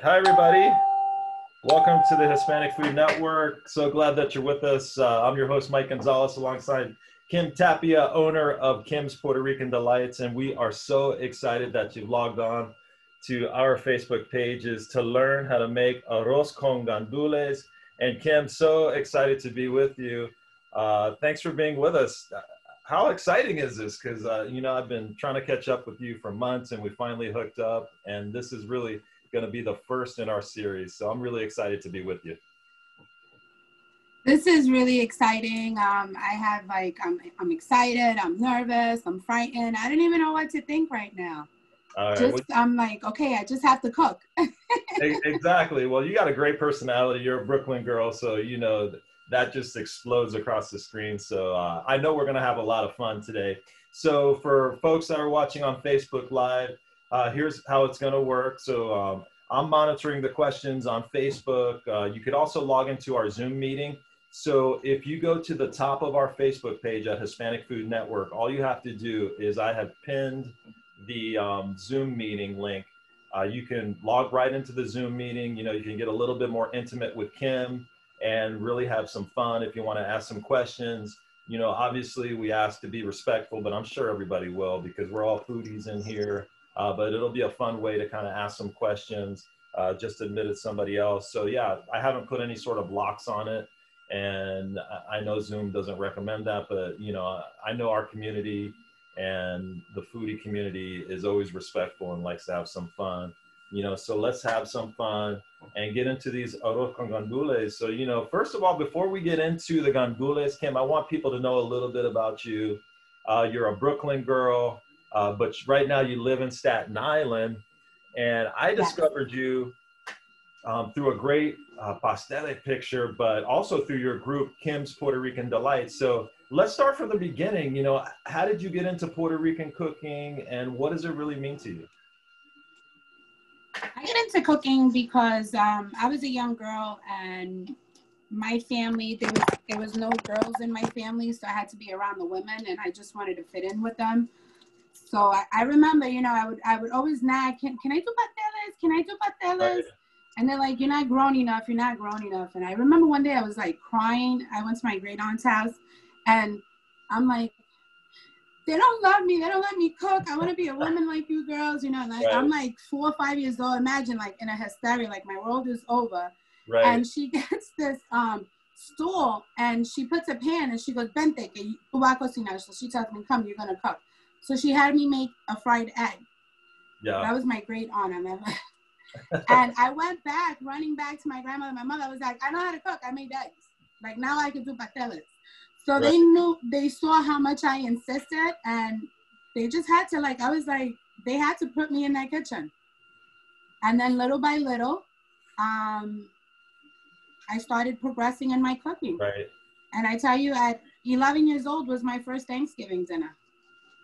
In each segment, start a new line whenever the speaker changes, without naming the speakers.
Hi, everybody. Welcome to the Hispanic Food Network. So glad that you're with us. Uh, I'm your host, Mike Gonzalez, alongside Kim Tapia, owner of Kim's Puerto Rican Delights. And we are so excited that you've logged on to our Facebook pages to learn how to make arroz con gandules. And Kim, so excited to be with you. Uh, thanks for being with us. How exciting is this? Because, uh, you know, I've been trying to catch up with you for months and we finally hooked up. And this is really going to be the first in our series. So I'm really excited to be with you.
This is really exciting. Um, I have like, I'm, I'm excited, I'm nervous, I'm frightened. I don't even know what to think right now. Just, well, I'm like, okay, I just have to cook.
exactly. Well, you got a great personality. You're a Brooklyn girl, so you know that just explodes across the screen. So uh, I know we're gonna have a lot of fun today. So for folks that are watching on Facebook Live, uh, here's how it's going to work. So um, I'm monitoring the questions on Facebook. Uh, you could also log into our Zoom meeting. So if you go to the top of our Facebook page at Hispanic Food Network, all you have to do is I have pinned the um, Zoom meeting link. Uh, you can log right into the Zoom meeting. You know, you can get a little bit more intimate with Kim and really have some fun if you want to ask some questions. You know, obviously we ask to be respectful, but I'm sure everybody will because we're all foodies in here. Uh, but it'll be a fun way to kind of ask some questions, uh, just admitted somebody else. So yeah, I haven't put any sort of locks on it. And I know Zoom doesn't recommend that, but you know, I know our community and the foodie community is always respectful and likes to have some fun. You know, so let's have some fun and get into these arroz con gandules. So, you know, first of all, before we get into the gandules, Kim, I want people to know a little bit about you. Uh, you're a Brooklyn girl. Uh, but right now you live in Staten Island, and I discovered you um, through a great uh, pastele picture, but also through your group Kim's Puerto Rican Delights. So let's start from the beginning. You know, how did you get into Puerto Rican cooking, and what does it really mean to you?
I get into cooking because um, I was a young girl and my family there was there was no girls in my family so i had to be around the women and i just wanted to fit in with them so I, I, remember, you know, I would I would always nag, can, can I do pasteles? Can I do pasteles? Right. And they're like, you're not grown enough. You're not grown enough. And I remember one day I was like crying. I went to my great aunt's house and I'm like, they don't love me. They don't let me cook. I want to be a woman like you girls, you know. Like right. I'm like four or five years old. Imagine like in a hysteria, like my world is over. Right. And she gets this um stool and she puts a pan and she goes, Bente, que tú vas a cocinar. So she tells me, come, you're gonna cook. So she had me make a fried egg. Yeah. That was my great honor. and I went back, running back to my grandmother. My mother was like, I know how to cook. I made eggs. Like now I can do pasteles. So right. they knew, they saw how much I insisted and they just had to like, I was like, they had to put me in that kitchen. And then little by little, um, I started progressing in my cooking.
Right.
And I tell you, at 11 years old was my first Thanksgiving dinner.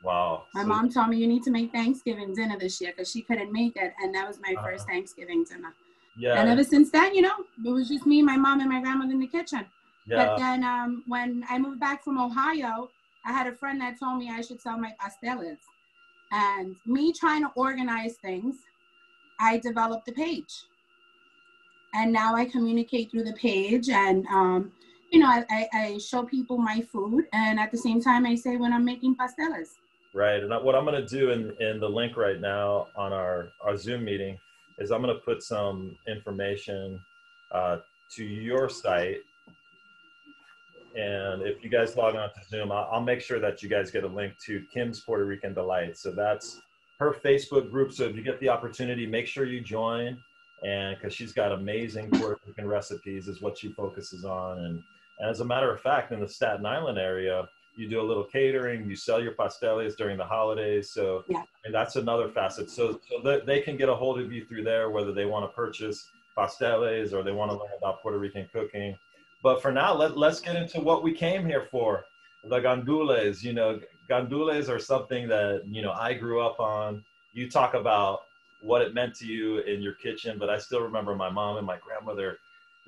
Wow.
My so, mom told me you need to make Thanksgiving dinner this year because she couldn't make it, and that was my uh, first Thanksgiving dinner. Yeah. And ever since then, you know, it was just me, my mom, and my grandmother in the kitchen. Yeah. But then um, when I moved back from Ohio, I had a friend that told me I should sell my pasteles. And me trying to organize things, I developed a page. And now I communicate through the page and, um, you know, I, I, show people my food. And at the same time, I say when I'm making pasteles.
Right. And what I'm going to do in, in the link right now on our, our Zoom meeting is I'm going to put some information uh, to your site. And if you guys log on to Zoom, I'll, I'll make sure that you guys get a link to Kim's Puerto Rican Delight. So that's her Facebook group. So if you get the opportunity, make sure you join. And because she's got amazing Puerto Rican recipes, is what she focuses on. And, and as a matter of fact, in the Staten Island area, you do a little catering, you sell your pasteles during the holidays. So yeah. and that's another facet. So, so that they can get a hold of you through there, whether they want to purchase pasteles or they want to learn about Puerto Rican cooking. But for now, let, let's get into what we came here for. The gandules, you know, gandules are something that, you know, I grew up on. You talk about what it meant to you in your kitchen, but I still remember my mom and my grandmother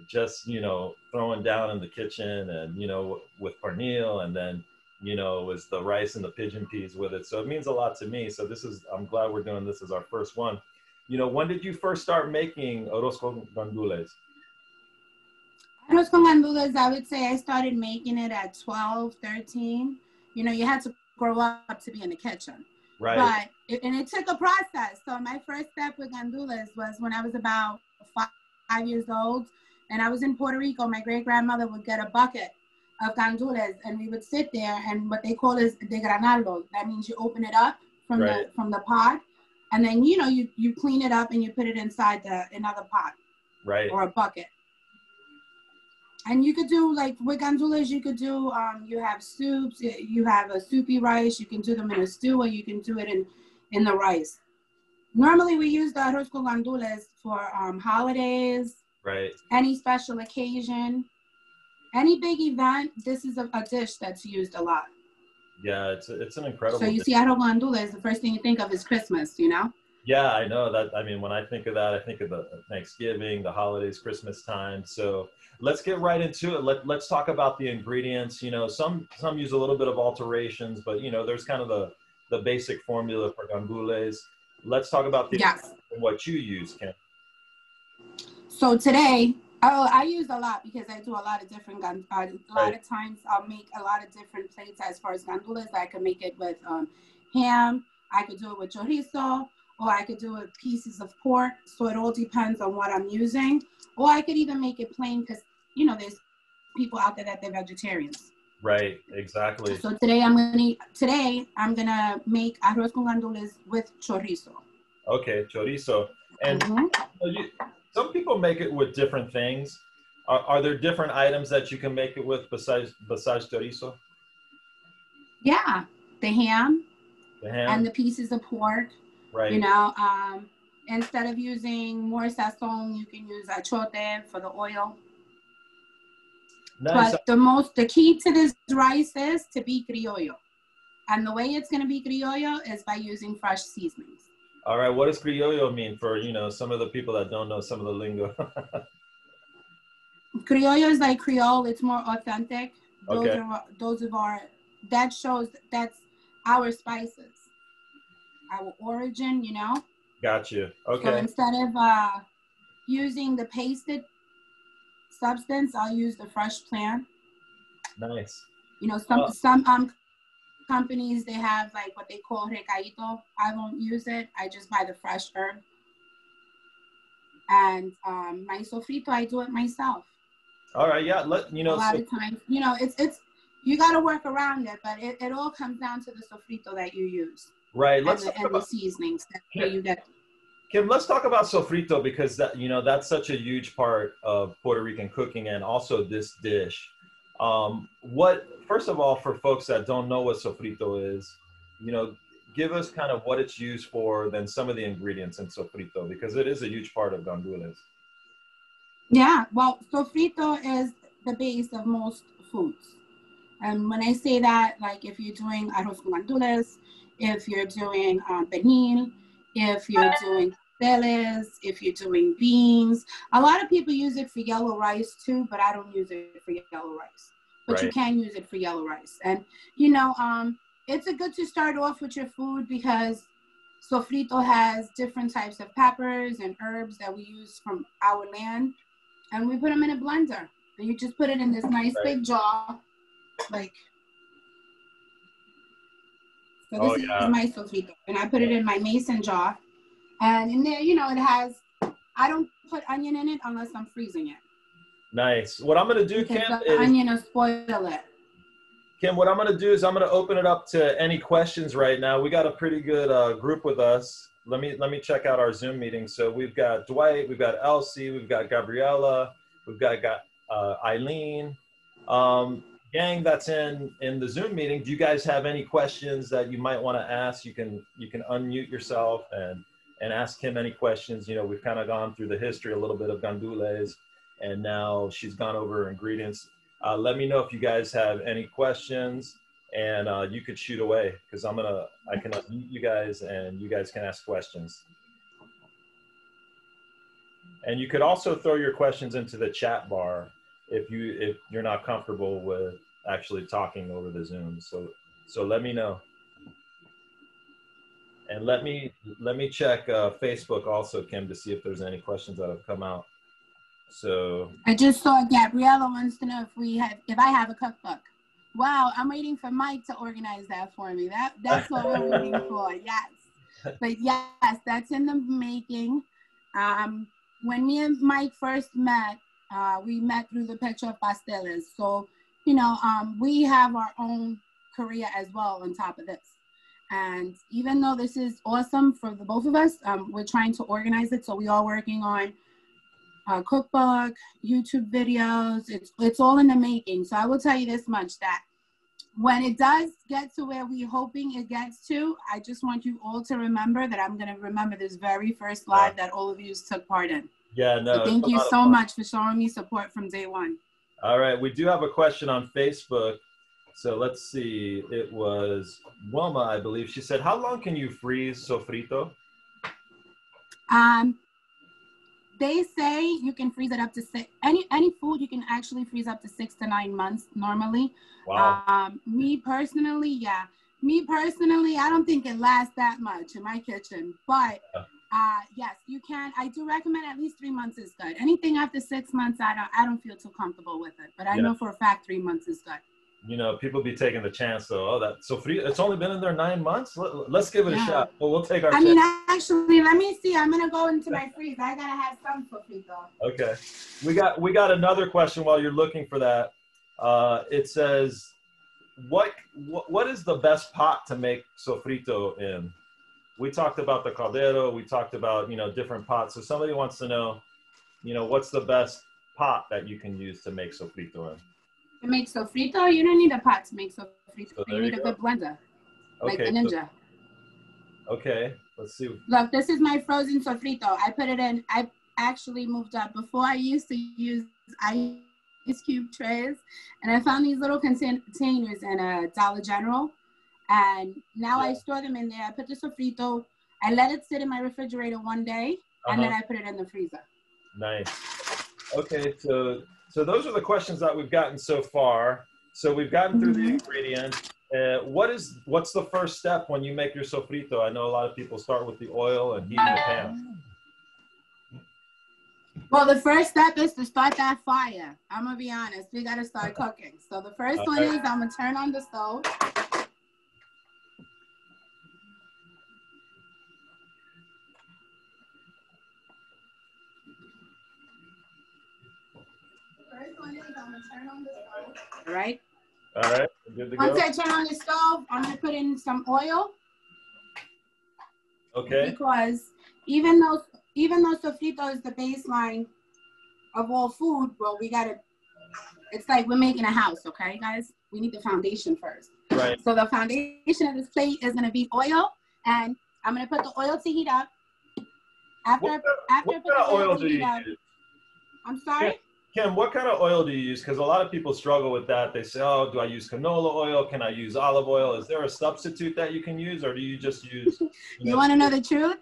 just, you know, throwing down in the kitchen and, you know, with pernil and then you know, was the rice and the pigeon peas with it. So it means a lot to me. So this is, I'm glad we're doing this as our first one. you know, when did you first start making arroz con gandules?
Arroz con gandules, I would say I started making it at 12, 13. You know, you had to grow up to be in the kitchen.
Right.
But, it, and it took a process. So my first step with gandules was when I was about five, five years old and I was in Puerto Rico. My great grandmother would get a bucket of gandules and we would sit there and what they call is desgranarlo. That means you open it up from
Right.
the from the pot and then you know you you clean it up and you put it inside the another pot
Right.
or a bucket. And you could do like with gandules, you could do um, you have soups, you have a soupy rice, you can do them in a stew, or you can do it in in the rice. Normally, we use the arroz con gandules for um, holidays,
Right.
any special occasion, any big event. This is a, a dish that's used a lot.
Yeah, it's it's an incredible.
So you see arroz gandules, the first thing you think of is Christmas, you know?
Yeah, I know that. I mean, when I think of that, I think of the Thanksgiving, the holidays, Christmas time. So let's get right into it. Let, let's talk about the ingredients. You know, some some use a little bit of alterations, but you know, there's kind of the the basic formula for gandules. Let's talk about the
Yes.
what you use, Kim.
So today, oh, I use a lot because I do a lot of different gun. Uh, a lot of times, I'll make a lot of different plates as far as gandules. I could make it with um, ham. I could do it with chorizo, or I could do it with pieces of pork. So it all depends on what I'm using. Or I could even make it plain because you know there's people out there that they're vegetarians.
Right. Exactly.
So today I'm gonna eat, today I'm gonna make arroz con gandules with chorizo.
Okay, chorizo. And
Mhm.
So you, some people make it with different things. Are, are there different items that you can make it with besides besides chorizo?
yeah, the ham
The ham,
and the pieces of pork.
right?
You know, um, instead of using more sazon, you can use achote for the oil.
nice.
But the most, the key to this rice is to be criollo. And the way it's going to be criollo is by using fresh seasonings.
All right, what does criollo mean for you know some of the people that don't know some of the lingo?
Criollo is like Creole. It's more authentic. Those
Okay.
are those of our that shows that's our spices, our origin. You know.
Got you.
So
Okay.
instead of uh, using the pasted substance, I'll use the fresh plant.
Nice.
You know, some
Oh.
some um companies they have like what they call recaito. I won't use it. I just buy the fresh herb. And um, my sofrito, I do it myself.
All right. Yeah. Let you know.
a lot
So,
of times, you know, it's it's you got to work around it, but it, it all comes down to the sofrito that you use
right.
and
Let's
the,
talk
and the
about
seasonings. That's where you get.
Kim. Let's talk about sofrito because that you know that's such a huge part of Puerto Rican cooking and also this dish. Um, what first of all, for folks that don't know what sofrito is, you know, give us kind of what it's used for, then some of the ingredients in sofrito because it is a huge part of gandules.
Yeah, well, sofrito is the base of most foods. And when I say that, like if you're doing arroz con gandules, if you're doing um, if you're doing pasteles, if you're doing beans, a lot of people use it for yellow rice too, but I don't use it for yellow rice. But you can use it for yellow rice. And you know, um, it's a good to start off with your food because sofrito has different types of peppers and herbs that we use from our land and we put them in a blender. And you just put it in this nice
Right.
big jar, like. So this
Oh,
is
yeah.
my sofrito, and I put it in my mason jar, and in there, you know, it has. I don't put onion in it unless I'm freezing it
Nice. What I'm gonna do,
because
Kim,
the
is
onion will spoil it.
Kim, what I'm going to do is I'm going to open it up to any questions right now. We got a pretty good uh, group with us. Let me let me check out our Zoom meeting. So we've got Dwight, we've got Elsie, we've got Gabriella, we've got got uh, Eileen. Um, gang that's in in the Zoom meeting. Do you guys have any questions that you might want to ask? You can you can unmute yourself and and ask him any questions. You know, we've kind of gone through the history a little bit of gandules, and now she's gone over ingredients. Uh, let me know if you guys have any questions, and uh, you could shoot away because I'm gonna I can unmute you guys, and you guys can ask questions. And you could also throw your questions into the chat bar if you if you're not comfortable with actually talking over the Zoom. So so let me know. And let me let me check uh, Facebook also, Kim, to see if there's any questions that have come out. So
I just saw Gabriella wants to know if we have if I have a cookbook. Wow, I'm waiting for Mike to organize that for me. That that's what we're waiting for. Yes, but yes, that's in the making. Um, when me and Mike first met, uh, we met through the Pecho Pasteles. So you know, um, we have our own career as well on top of this. And even though this is awesome for the both of us, um, we're trying to organize it. So we are working on a cookbook, YouTube videos. It's it's all in the making. So I will tell you this much that when it does get to where we're hoping it gets to, I just want you all to remember that I'm going to remember this very first live that all of you took part in.
Yeah, no.
So thank you so much for showing me support from day one.
All right, we do have a question on Facebook. So let's see. It was Wilma, I believe. She said, "How long can you freeze sofrito?"
Um, they say you can freeze it up to six. Any any food you can actually freeze up to six to nine months normally.
Wow.
Um, me personally, yeah. Me personally, I don't think it lasts that much in my kitchen, but uh, yes, you can. I do recommend at least three months is good. Anything after six months, I don't, I don't feel too comfortable with it. But I yeah. know for a fact three months is good.
You know, people be taking the chance So, Oh, that so free. It's only been in there nine months. Let, us give it yeah. a shot. Well, we'll take our.
I chance. mean, actually, let me see. I'm gonna go into my freezer. I gotta have some sofrito.
Okay, we got we got another question while you're looking for that. Uh, it says, what, what what is the best pot to make sofrito in? we talked about the caldero. We talked about you know different pots. So somebody wants to know, you know, what's the best pot that you can use to make sofrito in?
Make sofrito, you don't need a pot to make sofrito. So you need you a good blender, okay, like the Ninja.
So, okay, let's see.
Look, this is my frozen sofrito. I put it in. I actually moved up. Before I used to use ice cube trays, and I found these little containers in a Dollar General and now yeah. I store them in there. I put the sofrito. I let it sit in my refrigerator one day, uh-huh. and then uh-huh. I put it in the freezer.
Nice. Okay, so so those are the questions that we've gotten so far. So we've gotten through mm-hmm. the ingredients. Uh, what is what's the first step when you make your sofrito? I know a lot of people start with the oil and heating the pan.
Well, the first step is to start that fire. I'm gonna be honest. We gotta start cooking. So the first okay. one is I'm gonna turn on the stove. All right.
All right. Good to
Once
go.
I turn on the stove, I'm gonna put in some oil.
Okay.
Because even though even though sofrito is the baseline of all food, well, we gotta. It's like we're making a house, okay, guys? We need the foundation first.
Right.
So the foundation of this plate is gonna be oil, and I'm gonna put the oil to heat up. After what, after
what kind of oil do you
up. I'm sorry.
Kim, what kind of oil do you use? Because a lot of people struggle with that. They say, "Oh, do I use canola oil? Can I use olive oil? Is there a substitute that you can use, or do you just use?"
You, you know, want to know the truth?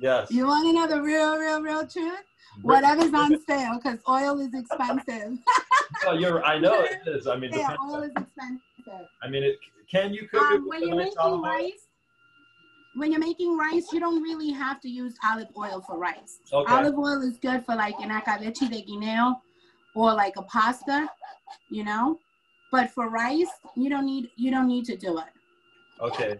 Yes.
You want to know the real, real, real truth? Whatever's on sale, because oil is expensive.
oh, you're. I know it is. I mean,
yeah, oil is expensive.
I mean, it. Can you cook um,
it when you're making rice? When you're making rice, you don't really have to use olive oil for rice. Okay. Olive oil is good for like an escabeche de guineo or like a pasta, you know. But for rice, you don't need you don't need to do it.
Okay.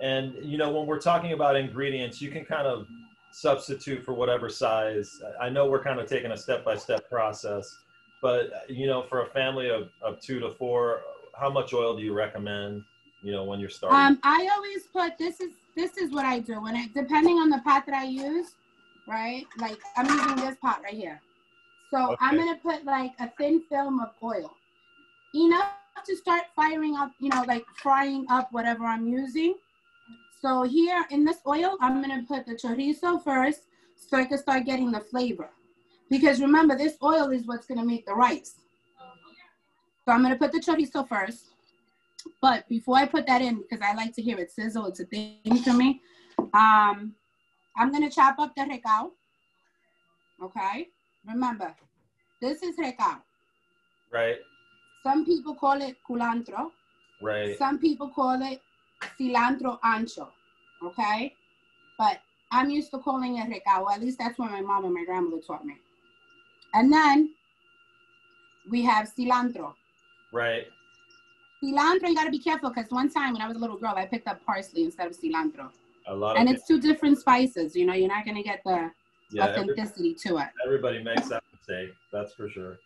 And you know, when we're talking about ingredients, you can kind of substitute for whatever size. I know we're kind of taking a step-by-step process, but you know, for a family of, of two to four, how much oil do you recommend? You know, when you're starting.
Um, I always put this is this is what I do when it depending on the pot that I use, right? Like I'm using this pot right here. So okay. I'm gonna put like a thin film of oil, enough to start firing up, you know, like frying up whatever I'm using. So here in this oil, I'm gonna put the chorizo first so I can start getting the flavor. Because remember, this oil is what's gonna make the rice. So I'm gonna put the chorizo first. But before I put that in, because I like to hear it sizzle, it's a thing to me. Um, I'm gonna chop up the recao. Okay. Remember, this is recao.
Right.
Some people call it culantro.
Right.
Some people call it cilantro ancho. Okay. but I'm used to calling it recao. At least that's what my mom and my grandmother taught me. And then we have cilantro.
Right.
Cilantro, you got to be careful because one time when I was a little girl, I picked up parsley instead of cilantro.
A lot
And it's two different spices. You know, you're not going to get the
yeah,
authenticity to it.
everybody makes that mistake. That's for sure.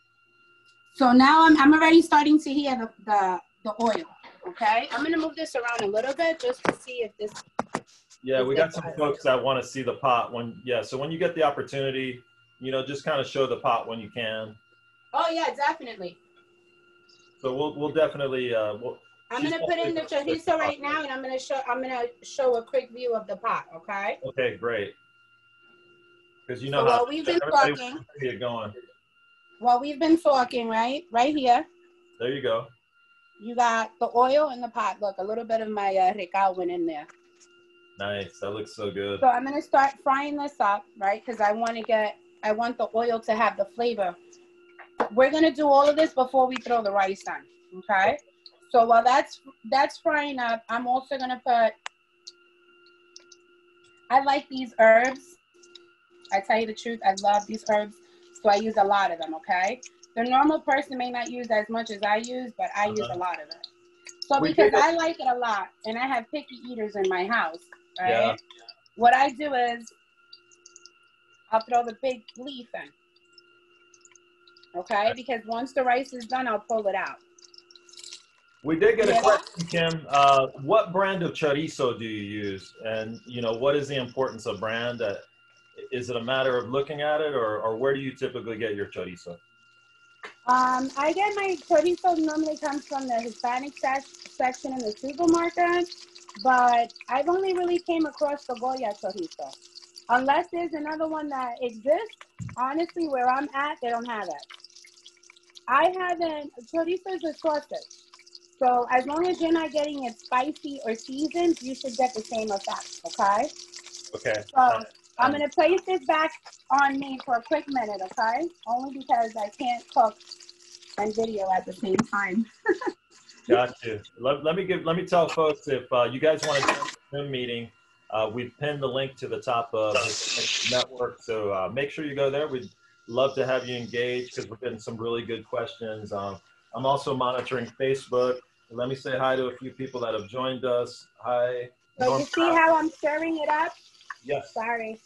So now I'm, I'm already starting to hear the, the, the oil. Okay. I'm going to move this around a little bit just to see if this.
Yeah, we got some folks that want to see the pot when yeah. So when you get the opportunity, you know, just kind of show the pot when you can.
Oh, yeah, definitely.
So we'll we'll definitely uh we'll,
I'm gonna put in the chorizo right now, and I'm gonna show. I'm gonna show a quick view of the pot. Okay.
okay, great. Because you know
So
how
while we've been talking-
wants to see it going.
While we've been talking, right, right here,
There you go.
you got the oil in the pot. Look, a little bit of my uh, recao went in there.
Nice. That looks so good.
So I'm gonna start frying this up, right? Because I want to get. I want the oil to have the flavor. We're gonna do all of this before we throw the rice on. Okay. So while that's that's frying up, I'm also gonna put. I like these herbs. I tell you the truth, I love these herbs, so I use a lot of them. Okay. The normal person may not use as much as I use, but I use a lot of it. So
We
because I like it a lot, and I have picky eaters in my house, right?
Yeah.
What I do is I'll throw the big leaf in. Okay, because once the rice is done, I'll pull it out.
We did get a
Yeah.
question, Kim. Uh, what brand of chorizo do you use? And you know, what is the importance of brand? Uh, is it a matter of looking at it, or, or where do you typically get your chorizo?
Um, I get my chorizo normally comes from the Hispanic sec- section in the supermarket, but I've only really came across the Goya chorizo. Unless there's another one that exists, honestly, where I'm at, they don't have it. I haven't, chorizo is a sausage. So as long as you're not getting it spicy or seasoned, you should get the same effect, okay?
Okay.
So I'm gonna place this back on me for a quick minute, okay? Only because I can't cook and video at the same time.
Got you. Let, let me give. Let me tell folks if uh, you guys want to join the Zoom meeting, uh, we've pinned the link to the top of the network. So uh, make sure you go there. We'd love to have you engage because we're getting some really good questions. Um, I'm also monitoring Facebook. Let me say hi to a few people that have joined us. Hi.
So you see how I'm stirring it up?
Yes.
Sorry.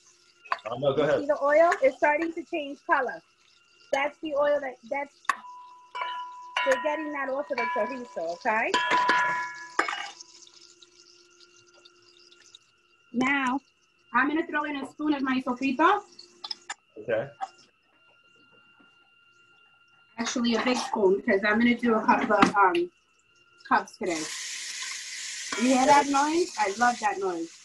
Uh, no, go
You see the oil? It's starting to change color. That's the oil that that's they're getting that off of the chorizo, okay? Now I'm gonna throw in a spoon of my sofrito.
Okay.
Actually, a big spoon because I'm gonna do a couple of um cups today. You hear that noise? I love that noise.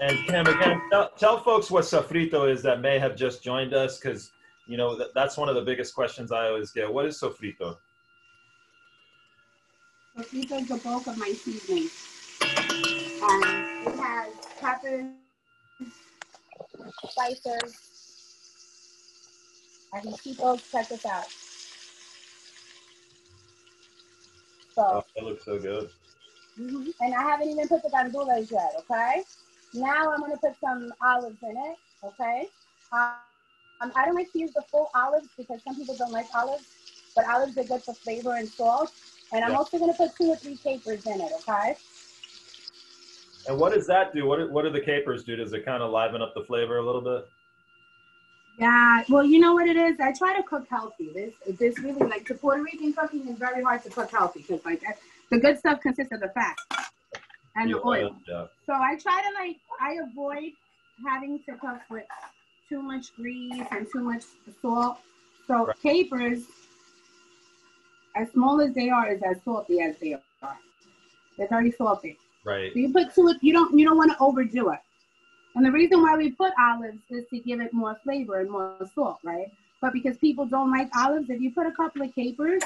And Kim, again, tell, tell folks what sofrito is that may have just joined us because, you know, that, that's one of the biggest questions I always get. What is sofrito?
Sofrito is the bulk of my seasoning. Um, it has peppers, spices, ajitos, check this out. So,
Oh, that looks so good.
mhm. and I haven't even put the gandules yet, okay? Now I'm gonna put some olives in it, okay? Um, um, I don't like to use the full olives because some people don't like olives, but olives are good for flavor and salt. And I'm
Yeah.
also gonna put two or three capers in it, okay?
And what does that do? What, do- what do the capers do? Does it kind of liven up the flavor a little bit?
Yeah, well, you know what it is? I try to cook healthy. This, this really, like, the Puerto Rican cooking is very hard to cook healthy because, like, I- the good stuff consists of the fat and the oil. So I try to, like, I avoid having to cook with too much grease and too much salt. So
Right.
capers, as small as they are, is as salty as they are. They're very salty.
Right.
So you put two, you don't you don't want to overdo it. And the reason why we put olives is to give it more flavor and more salt, right? But because people don't like olives, if you put a couple of capers,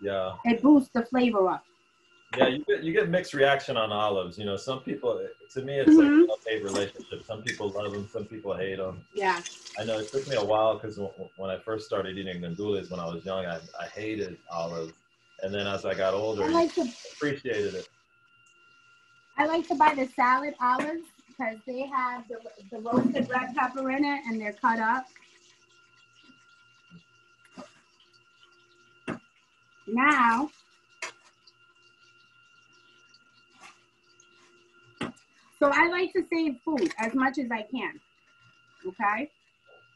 Yeah.
it boosts the flavor up.
Yeah. You get, you get mixed reaction on olives. You know, some people, to me, it's
Mhm.
like a love-hate relationship. Some people love them. Some people hate them.
Yeah.
I know it took me a while because when I first started eating gandules when I was young, I, I hated olives. And then as I got older,
I
I
like to
appreciated it.
I like to buy the salad olives because they have the, the roasted red pepper in it and they're cut up. Now, so I like to save food as much as I can. Okay.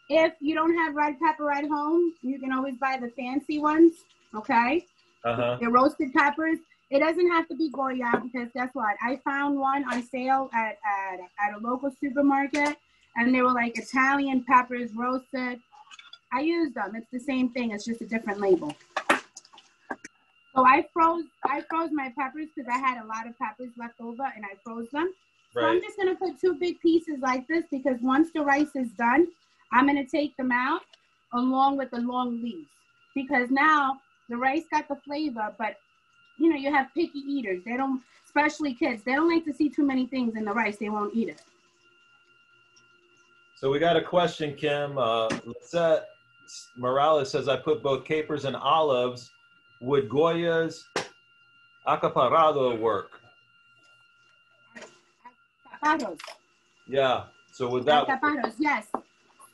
If you don't have red pepper at home, you can always buy the fancy ones. Okay.
Uh-huh.
The roasted peppers. It doesn't have to be Goya because guess what? I found one on sale at, at, at a local supermarket and they were like Italian peppers roasted. I used them. It's the same thing. It's just a different label. So I froze I froze my peppers because I had a lot of peppers left over and I froze them. So I'm just gonna put two big pieces like this because once the rice is done, I'm gonna take them out along with the long leaves because now the rice got the flavor, but you know you have picky eaters. They don't, especially kids, they don't like to see too many things in the rice. They won't eat it.
So we got a question, Kim. Uh, Lisette Morales says, I put both capers and olives. Would Goya's alcaparrado work?
Tapados.
Yeah. So would that
Tapados, yes.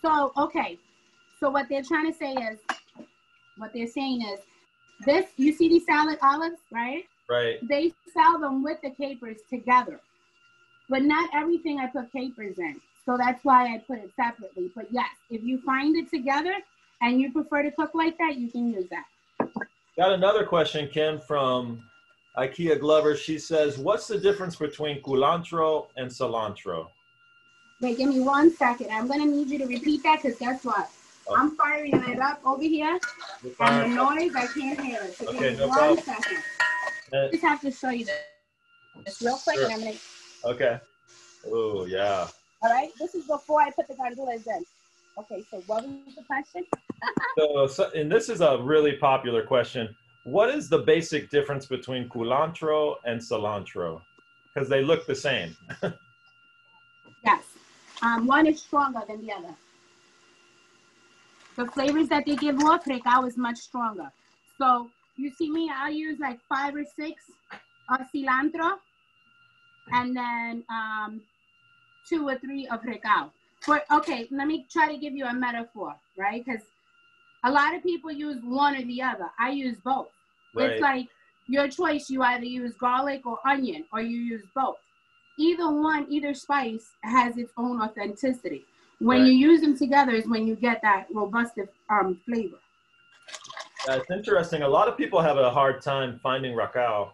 So okay, so what they're trying to say is, what they're saying is, this you see these salad olives, right?
right?
they sell them with the capers together. But not everything I put capers in. So that's why I put it separately. But yes, if you find it together and you prefer to cook like that, you can use that.
Got another question, Kim, from IKEA Glover. She says, What's the difference between culantro and cilantro?
Wait, give me one second. I'm gonna need you to repeat that because guess what?
Oh.
I'm firing it up over here and the noise I can't hear it. So
Okay,
give me
no
one
problem.
second.
Uh,
Just have to show you this real quick
Sure.
and I'm gonna
Okay. Oh, yeah.
all right. This is before I put the gandules in. Okay, so what was the question?
So, so, and this is a really popular question. What is the basic difference between culantro and cilantro? Because they look the same.
Yes. Um, one is stronger than the other. The flavors that they give off, Recao is much stronger. So you see me, I use like five or six of cilantro and then um, two or three of Recao. For, okay, let me try to give you a metaphor, right? Because a lot of people use one or the other. I use both.
Right.
It's like your choice. You either use garlic or onion, or you use both. Either one, either spice has its own authenticity. When
Right.
you use them together is when you get that robust um, flavor.
That's interesting. A lot of people have a hard time finding recao.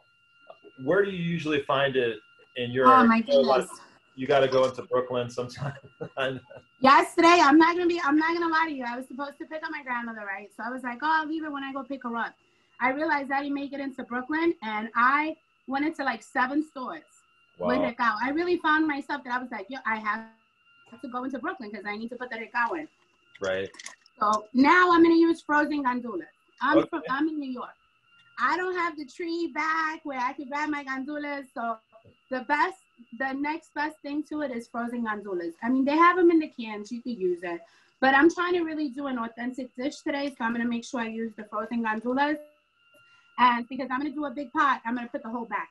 Where do you usually find it in your?
Oh my
a lot of-
goodness!
You got to go into Brooklyn sometime.
Yesterday, I'm not gonna be. I'm not gonna lie to you. I was supposed to pick up my grandmother, right? So I was like, oh, I'll leave it when I go pick her up. I realized I didn't make it into Brooklyn, and I went into like seven stores with
wow.
Recao. I really found myself that I was like, yo, I have to go into Brooklyn because I need to put the Recao in.
Right.
So now I'm gonna use frozen gandules. I'm
Okay.
from I'm in New York. I don't have the tree back where I can grab my gandules. So the best, the next best thing to it is frozen gandules. I mean, they have them in the cans. You could use it. But I'm trying to really do an authentic dish today, so I'm gonna make sure I use the frozen gandules. And because I'm gonna do a big pot, I'm gonna put the whole bag.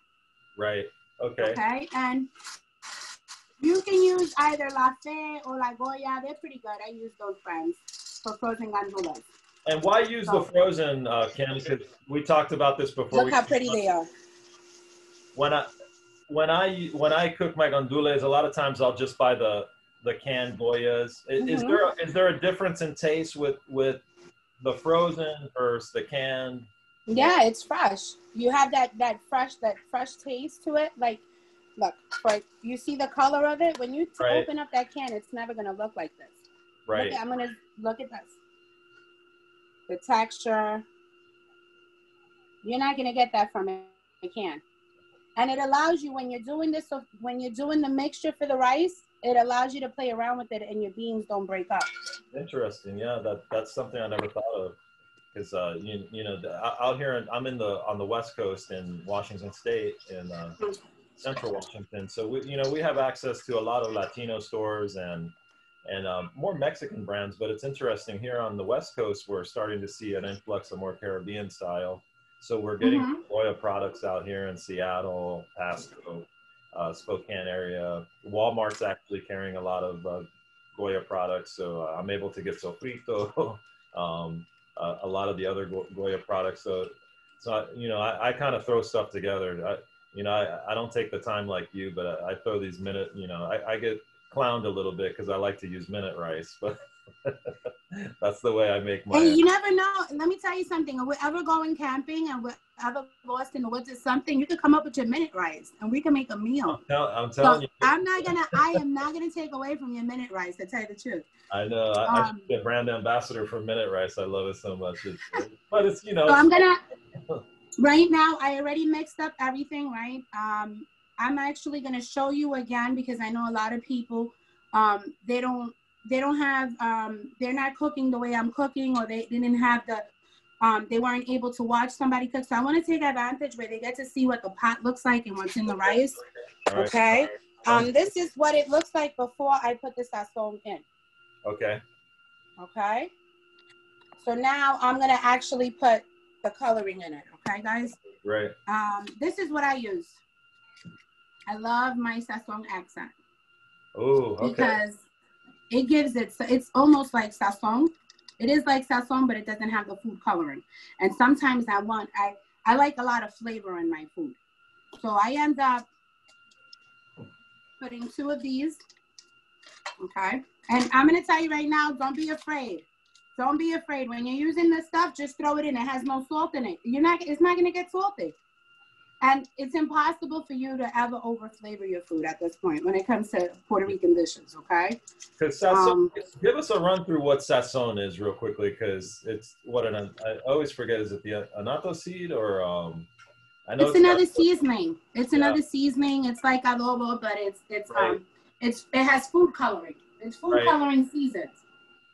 Right. Okay.
Okay, and you can use either La Fe or La Goya. They're pretty good. I use those brands for frozen gandules.
And why use the frozen, uh, Kim? Because we talked about this before.
Look
we
how pretty they are.
when I when I when I cook my gandules, a lot of times I'll just buy the the canned goyas. Is, is
Mhm.
there is there a difference in taste with with the frozen versus the canned?
Yeah, it's fresh. You have that that fresh that fresh taste to it. Like, look, for you see the color of it. When you t-
Right.
open up that can, it's never gonna look like this.
Right.
I'm gonna look at this. The texture. You're not gonna get that from a a can. And it allows you when you're doing this, when you're doing the mixture for the rice, it allows you to play around with it, and your beans don't break up.
Interesting. Yeah, that that's something I never thought of. Because uh, you you know the, out here, in, I'm in the on the West Coast in Washington State in uh, Central Washington. So we you know we have access to a lot of Latino stores and and um, more Mexican brands. But it's interesting here on the West Coast, we're starting to see an influx of more Caribbean style. So we're getting
Mhm.
Goya products out here in Seattle, Pasco, uh, Spokane area. Walmart's actually carrying a lot of uh, Goya products, so uh, I'm able to get sofrito, um, a lot of the other Goya products. So, so I, you know, I, I kind of throw stuff together. I, you know, I, I don't take the time like you, but I, I throw these minute, you know, I, I get clowned a little bit because I like to use minute rice, but that's the way I make my.
And you never know. Let me tell you something. If we're ever going camping and we're ever lost in the woods or something, you could come up with your minute rice and we can make a meal.
I'm, tell, I'm telling so you.
I'm not gonna. I am not gonna take away from your minute rice. To tell you the truth.
I know. I, um, I should be a brand ambassador for minute rice. I love it so much. It's, but it's you know.
So I'm gonna. Right now, I already mixed up everything. Right. Um, I'm actually gonna show you again because I know a lot of people. Um, they don't they don't have um, they're not cooking the way I'm cooking or they didn't have the um, they weren't able to watch somebody cook. So I want to take advantage where they get to see what the pot looks like and what's in the rice. Okay. Um, this is what it looks like before I put the sazon in.
Okay.
Okay. So now I'm gonna actually put the coloring in it. Okay, guys.
Right.
Um, this is what I use. I love my sazon accent.
Oh, okay.
Because it gives it, it's almost like sazon. It is like sazon, but it doesn't have the food coloring. And sometimes I want, I, I like a lot of flavor in my food. So I end up putting two of these. Okay. And I'm going to tell you right now, don't be afraid. Don't be afraid. When you're using this stuff, just throw it in. It has no salt in it. You're not, it's not going to get salty. And it's impossible for you to ever over flavor your food at this point when it comes to Puerto Rican dishes, okay?
Because um, give us a run through what sazon is real quickly, because it's what an I always forget is it the annatto seed or um,
I know it's, it's another seasoning. It's yeah. another seasoning. It's like adobo, but it's it's right. um it's it has food coloring. It's food right. coloring seasons.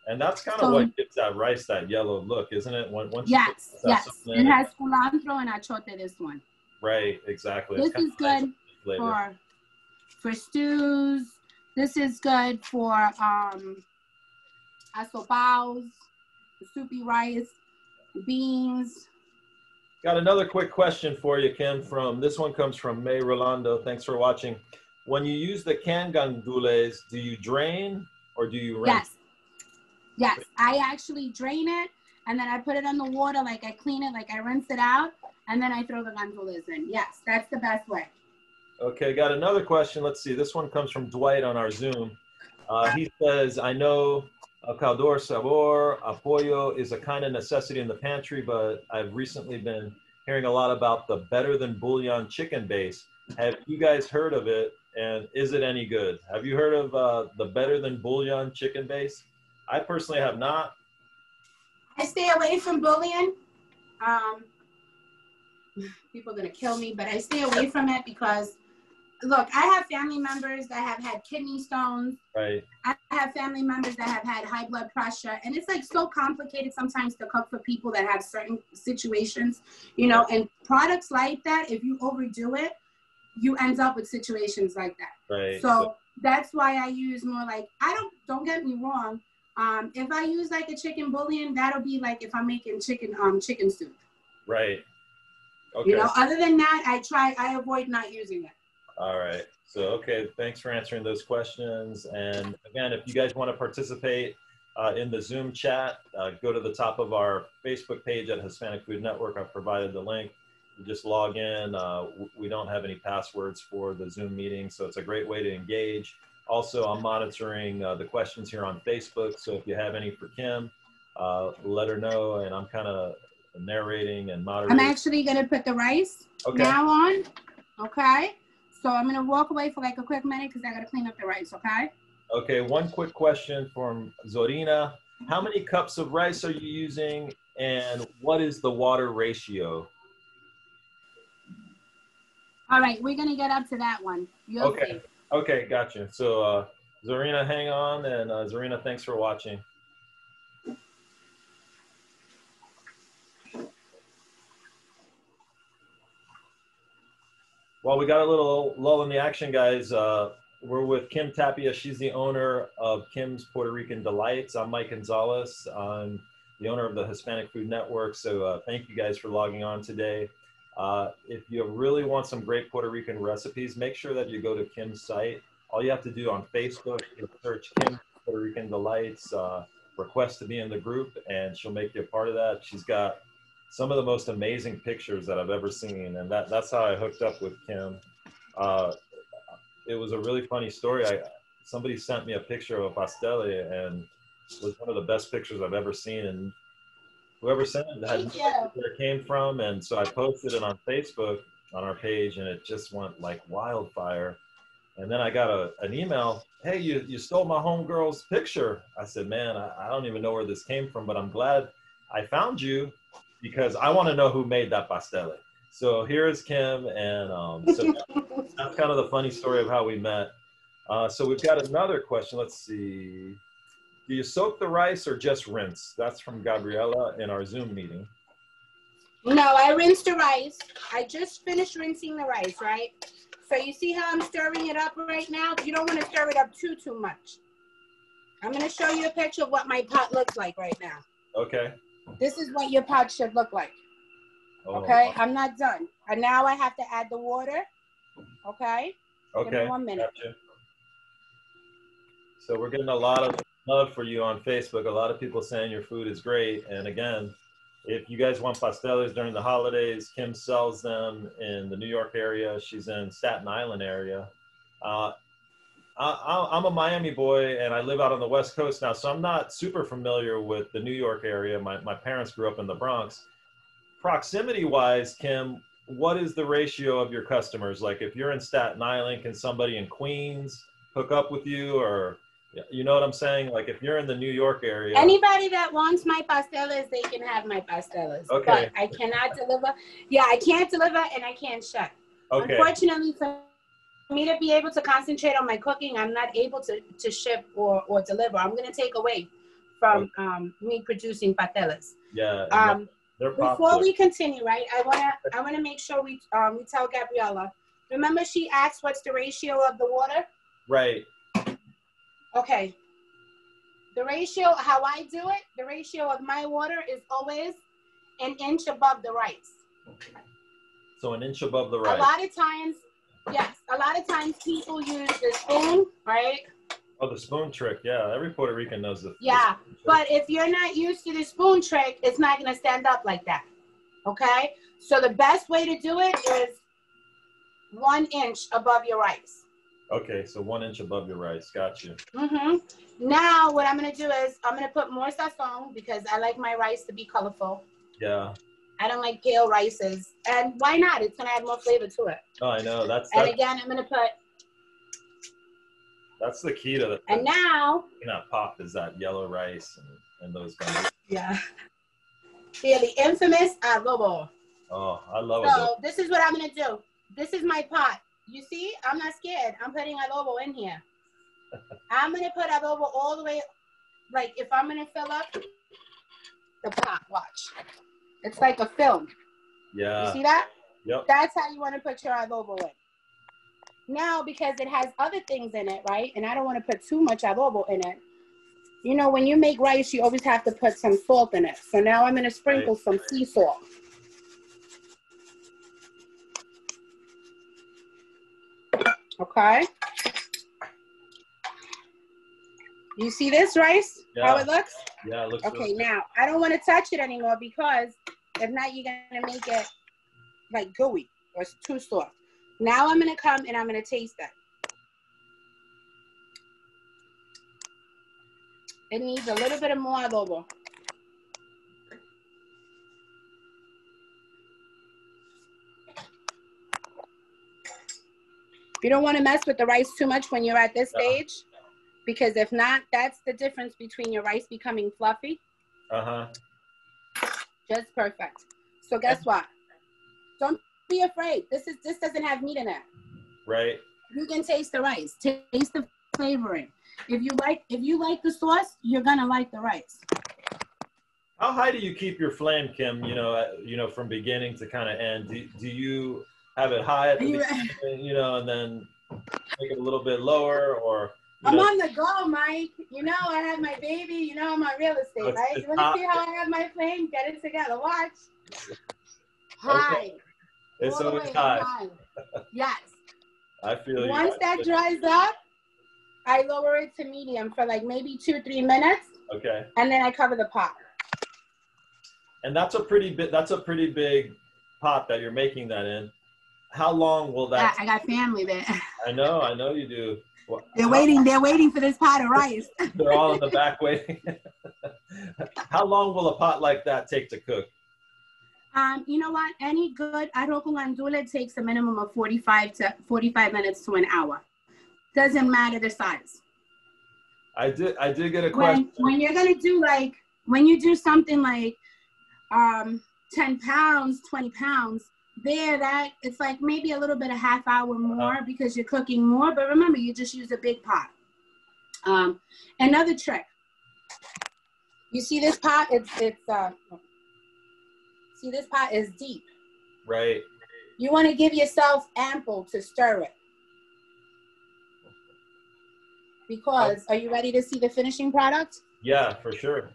And that's kind of so, what gives that rice that yellow look, isn't it? Once
yes, yes. It has culantro and achote. This one.
Right, exactly.
This is good for for stews. This is good for um soupy rice, beans.
Got another quick question for you, Kim. From this one comes from May Rolando. Thanks for watching. When you use the canned gandules, do you drain or do you rinse?
Yes. Yes, I actually drain it and then I put it on the water, like I clean it, like I rinse it out, and then I throw the gandules in. Yes, that's the best way.
Okay, got another question. Let's see. This one comes from Dwight on our Zoom. Uh, he says, I know a caldor sabor, apoyo is a kind of necessity in the pantry, but I've recently been hearing a lot about the better than bouillon chicken base. Have you guys heard of it? And is it any good? Have you heard of uh, the better than bouillon chicken base? I personally have not.
I stay away from bouillon. Um, people are gonna kill me, but I stay away from it because look, I have family members that have had kidney stones.
Right.
I have family members that have had high blood pressure, and it's like so complicated sometimes to cook for people that have certain situations, you know. And products like that, if you overdo it, you end up with situations like that.
Right.
So that's why I use more like I don't. Don't get me wrong. Um, if I use like a chicken bouillon, that'll be like if I'm making chicken um chicken soup.
Right. Okay.
You know, other than that, I try I avoid not using it.
All right. So okay, thanks for answering those questions. And again, if you guys want to participate uh, in the Zoom chat, uh, go to the top of our Facebook page at Hispanic Food Network. I've provided the link. You just log in. Uh, we don't have any passwords for the Zoom meeting, so it's a great way to engage. Also, I'm monitoring uh, the questions here on Facebook. So if you have any for Kim, uh, let her know. And I'm kind of narrating and moderating.
I'm actually going to put the rice okay. now on. Okay. So I'm going to walk away for like a quick minute because I got to clean up the rice. Okay.
Okay. One quick question from Zorina. How many cups of rice are you using and what is the water ratio?
All right. We're going to get up to that one. You'll
okay. See. Okay, gotcha. So, uh, Zarina, hang on, and uh, Zarina, thanks for watching. Well, we got a little lull in the action, guys. Uh, we're with Kim Tapia. She's the owner of Kim's Puerto Rican Delights. I'm Mike Gonzalez. I'm the owner of the Hispanic Food Network. So uh, thank you guys for logging on today. Uh, if you really want some great Puerto Rican recipes, make sure that you go to Kim's site. All you have to do on Facebook is search Kim Puerto Rican Delights, uh, request to be in the group, and she'll make you a part of that. She's got some of the most amazing pictures that I've ever seen, and that, that's how I hooked up with Kim. Uh, it was a really funny story. I, somebody sent me a picture of a pastele, and it was one of the best pictures I've ever seen. And whoever sent it had no where it came from, and so I posted it on Facebook on our page, and it just went like wildfire. And then I got a, an email, hey, you, you stole my homegirl's picture. I said, man, I, I don't even know where this came from, but I'm glad I found you because I want to know who made that pastele. So here is Kim, and um, so that's kind of the funny story of how we met. Uh, so we've got another question. Let's see. Do you soak the rice or just rinse? That's from Gabriella in our Zoom meeting.
No, I rinsed the rice. I just finished rinsing the rice, right? So you see how I'm stirring it up right now? You don't want to stir it up too, too much. I'm going to show you a picture of what my pot looks like right now.
Okay.
This is what your pot should look like. Oh, okay, I'm not done. And now I have to add the water. Okay.
Okay.
one minute.
Gotcha. So we're getting a lot of love for you on Facebook. A lot of people saying your food is great. And again, if you guys want pasteles during the holidays, Kim sells them in the New York area. She's in Staten Island area. Uh, I, am a Miami boy and I live out on the West Coast now, so I'm not super familiar with the New York area. My, my parents grew up in the Bronx. Proximity wise, Kim, what is the ratio of your customers? Like if you're in Staten Island, can somebody in Queens hook up with you or you know what I'm saying? Like if you're in the New York area.
Anybody that wants my pasteles, they can have my pasteles.
Okay.
But I cannot deliver. Yeah, I can't deliver and I can't shut.
Okay.
Unfortunately, for me to be able to concentrate on my cooking, I'm not able to, to ship or, or deliver. I'm going to take away from um, me producing pasteles.
Yeah.
Um, before we continue, right? I want to I want to make sure we um, we tell Gabriella. Remember, she asked, "What's the ratio of the water?"
Right.
Okay. The ratio, how I do it, the ratio of my water is always an inch above the rice.
So an inch above the rice.
A lot of times, yes, a lot of times people use the spoon, right?
Oh, the spoon trick. Yeah, every Puerto Rican knows the.
Yeah, the but if you're not used to the spoon trick, it's not going to stand up like that. Okay? So the best way to do it is one inch above your rice.
Okay, so one inch above your rice. Got you.
Mm-hmm. Now, what I'm going to do is I'm going to put more sazon because I like my rice to be colorful.
Yeah.
I don't like pale rices. And why not? It's going to add more flavor to it.
Oh, I know. That's,
that's and again, I'm going to put.
That's the key to the.
And now.
Not pop is that yellow rice and, and those guys.
Yeah. Yeah, the infamous uh, adobo.
Oh, I love
it. So, this is what I'm going to do. This is my pot. You see, I'm not scared. I'm putting adobo in here. I'm gonna put adobo all the way, like if I'm gonna fill up the pot, watch. It's like a film.
Yeah.
You see that?
Yep.
That's how you want to put your adobo in. Now, because it has other things in it, right? And I don't want to put too much adobo in it. You know, when you make rice, you always have to put some salt in it. So now I'm going to sprinkle right. some sea salt. Okay. You see this rice?
Yeah.
How it looks?
Yeah, it looks good.
Okay, now I don't want to touch it anymore because if not, you're gonna make it like gooey or it's too soft. Now I'm gonna come and I'm gonna taste that. It needs a little bit of more adobo. You don't want to mess with the rice too much when you're at this uh-uh. stage, because if not, that's the difference between your rice becoming fluffy.
Uh
huh. Just perfect. So guess what? Don't be afraid. This is this doesn't have meat in it.
Right.
You can taste the rice. Taste the flavoring. If you like if you like the sauce, you're gonna like the rice.
How high do you keep your flame, Kim? You know, you know, from beginning to kind of end. Do, do you have it high at the you, beginning, you know, and then make it a little bit lower or
I'm know. on the go, Mike. You know, I have my baby. You know, I'm on real estate, it's, right? It's you want to see how I have my flame? Get it together. Watch. Hi.
Okay. It's
all the
always high.
high. yes.
I feel you.
Once that dries up, I lower it to medium for like maybe two, three minutes,
Okay.
and then I cover the pot.
And that's a pretty big. That's a pretty big pot that you're making that in. How long will
I,
that?
I got family there.
I know. I know you do. Well,
They're waiting. They're waiting for this pot of rice.
They're all in the back waiting. How long will a pot like that take to cook?
Um, you know what? Any good arroz con gandule takes a minimum of 45 to 45 minutes to an hour. Doesn't matter the size.
I did. I did get a
When
question.
when you're gonna do like when you do something like um 10 pounds, 20 pounds, there that it's like maybe a little bit a half hour more because you're cooking more. But remember, you just use a big pot. Um, another trick. You see this pot? It's it's uh. See this pot is deep.
Right.
You want to give yourself ample to stir it. Because, are you ready to see the finishing product?
Yeah, for sure.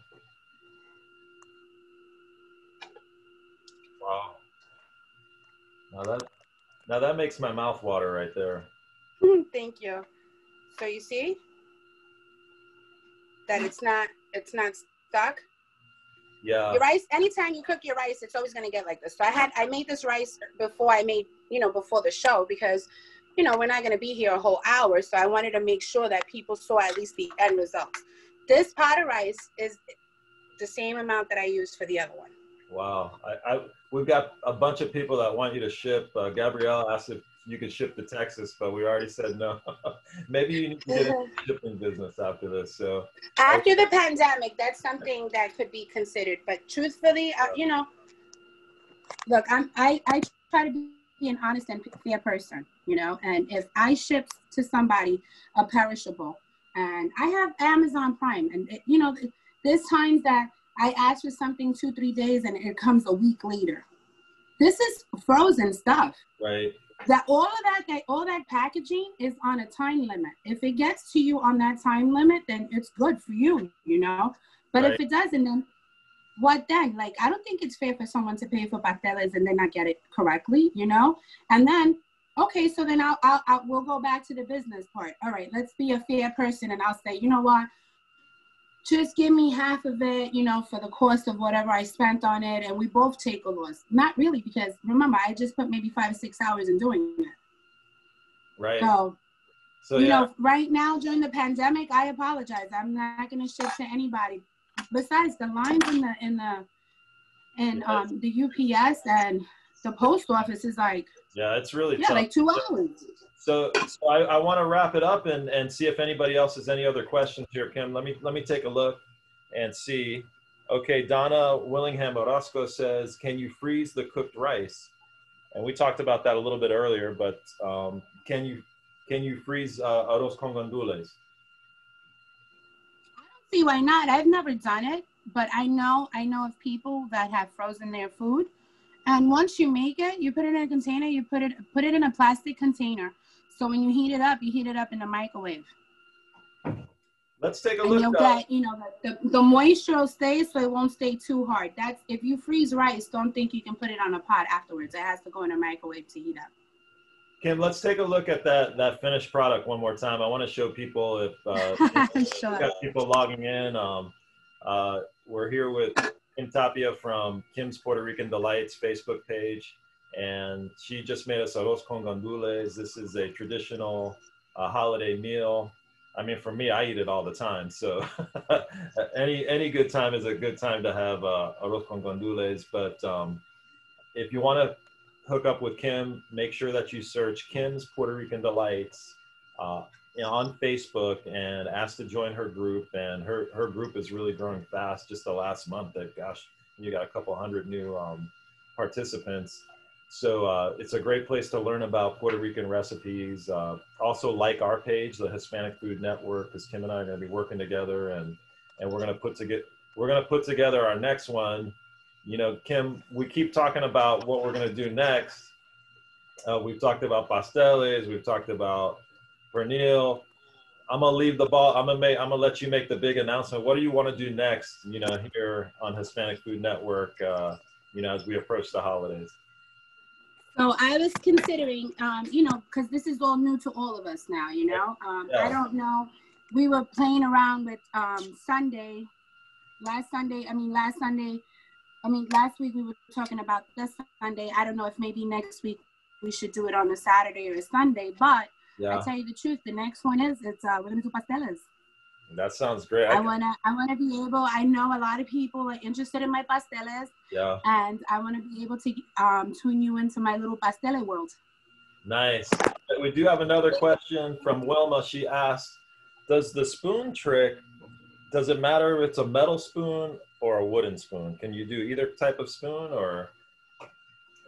Now that now that makes my mouth water right there.
Thank you. So you see that it's not it's not stuck.
Yeah.
Your rice, anytime you cook your rice, it's always gonna get like this. So I had I made this rice before I made, you know, before the show because you know, we're not gonna be here a whole hour. So I wanted to make sure that people saw at least the end result. This pot of rice is the same amount that I used for the other one.
Wow. I, I we've got a bunch of people that want you to ship. Uh, Gabrielle asked if you could ship to Texas, but we already said no. Maybe you need to get into shipping business after this. So
After the pandemic, that's something that could be considered. But truthfully, uh, you know, look, I'm I I try to be an honest and fair person, you know. And if I ship to somebody a perishable, and I have Amazon Prime, and it, you know, there's times that I ask for something two three days and it comes a week later. This is frozen stuff
right.
that all of that, that all that packaging is on a time limit. If it gets to you on that time limit, then it's good for you, you know. But
Right.
if it doesn't, then what then? Like I don't think it's fair for someone to pay for pasteles and then not get it correctly, you know. And then okay, so then I'll, I'll, I'll we'll go back to the business part. All right, let's be a fair person, and I'll say, you know what? Just give me half of it, you know, for the cost of whatever I spent on it, and we both take a loss. Not really, because remember, I just put maybe five or six hours in doing it.
Right.
So,
So
you
yeah.
know, right now during the pandemic, I apologize. I'm not going to ship to anybody. Besides, the lines in the in the in um, the UPS and the post office is like
Yeah, it's really
yeah,
tough.
like two hours.
So, so I, I want to wrap it up and, and see if anybody else has any other questions here, Kim. Let me let me take a look and see. Okay, Donna Willingham Orozco says, "Can you freeze the cooked rice?" And we talked about that a little bit earlier, but um, can you can you freeze uh, arroz con gandules?
I don't see why not? I've never done it, but I know I know of people that have frozen their food. And once you make it, you put it in a container. You put it put it in a plastic container. So when you heat it up, you heat it up in the microwave.
Let's take a
and
look.
you'll get, you know, the, the, the moisture will stay so it won't stay too hard. That's if you freeze rice, don't think you can put it on a pot afterwards. It has to go in a microwave to heat up.
Kim, let's take a look at that that finished product one more time. I want to show people if uh,
sure.
got people logging in. Um, uh, we're here with Kim Tapia from Kim's Puerto Rican Delights Facebook page, and she just made us arroz con gandules. This is a traditional uh, holiday meal. I mean, for me, I eat it all the time. So any any good time is a good time to have uh, arroz con gandules. But um, if you want to hook up with Kim, make sure that you search Kim's Puerto Rican Delights uh, on Facebook and ask to join her group. And her, her group is really growing fast. Just the last month, that gosh, you got a couple hundred new um, participants. So uh, it's a great place to learn about Puerto Rican recipes. Uh, also, like our page, the Hispanic Food Network, because Kim and I are going to be working together, and and we're going to put together we're going to put together our next one you know, Kim, we keep talking about what we're going to do next. Uh, we've talked about pasteles. We've talked about pernil. I'm gonna leave the ball. I'm gonna make. I'm gonna let you make the big announcement. What do you want to do next? You know, here on Hispanic Food Network. Uh, you know, as we approach the holidays.
So I was considering, um, you know, because this is all new to all of us now, you know. Um,
Yeah.
I don't know. We were playing around with um, Sunday, last Sunday. I mean, last Sunday. I mean, last week we were talking about this Sunday. I don't know if maybe next week we should do it on a Saturday or a Sunday. But
Yeah,
I tell you the truth, the next one is it's uh, we're gonna do pasteles.
That sounds great. I
I wanna I wanna be able. I know a lot of people are interested in my pasteles,
yeah,
and I want to be able to um, tune you into my little pastele world.
nice. We do have another question from Wilma. She asked, "Does the spoon trick? Does it matter if it's a metal spoon or a wooden spoon? Can you do either type of spoon, or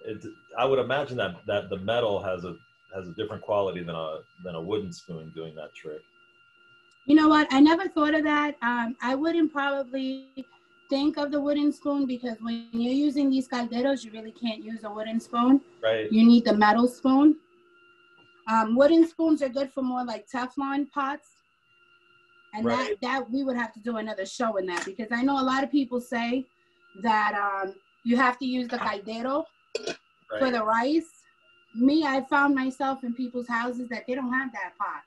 it, I would imagine that that the metal has a has a different quality than a than a wooden spoon doing that trick.
You know what? I never thought of that. Um, I wouldn't probably think of the wooden spoon because when you're using these calderos, you really can't use a wooden spoon.
Right?
You need the metal spoon. Um, wooden spoons are good for more like Teflon pots. And
Right.
that, that we would have to do another show in that because I know a lot of people say that um, you have to use the caldero for the rice. Me, I found myself in people's houses that they don't have that pot,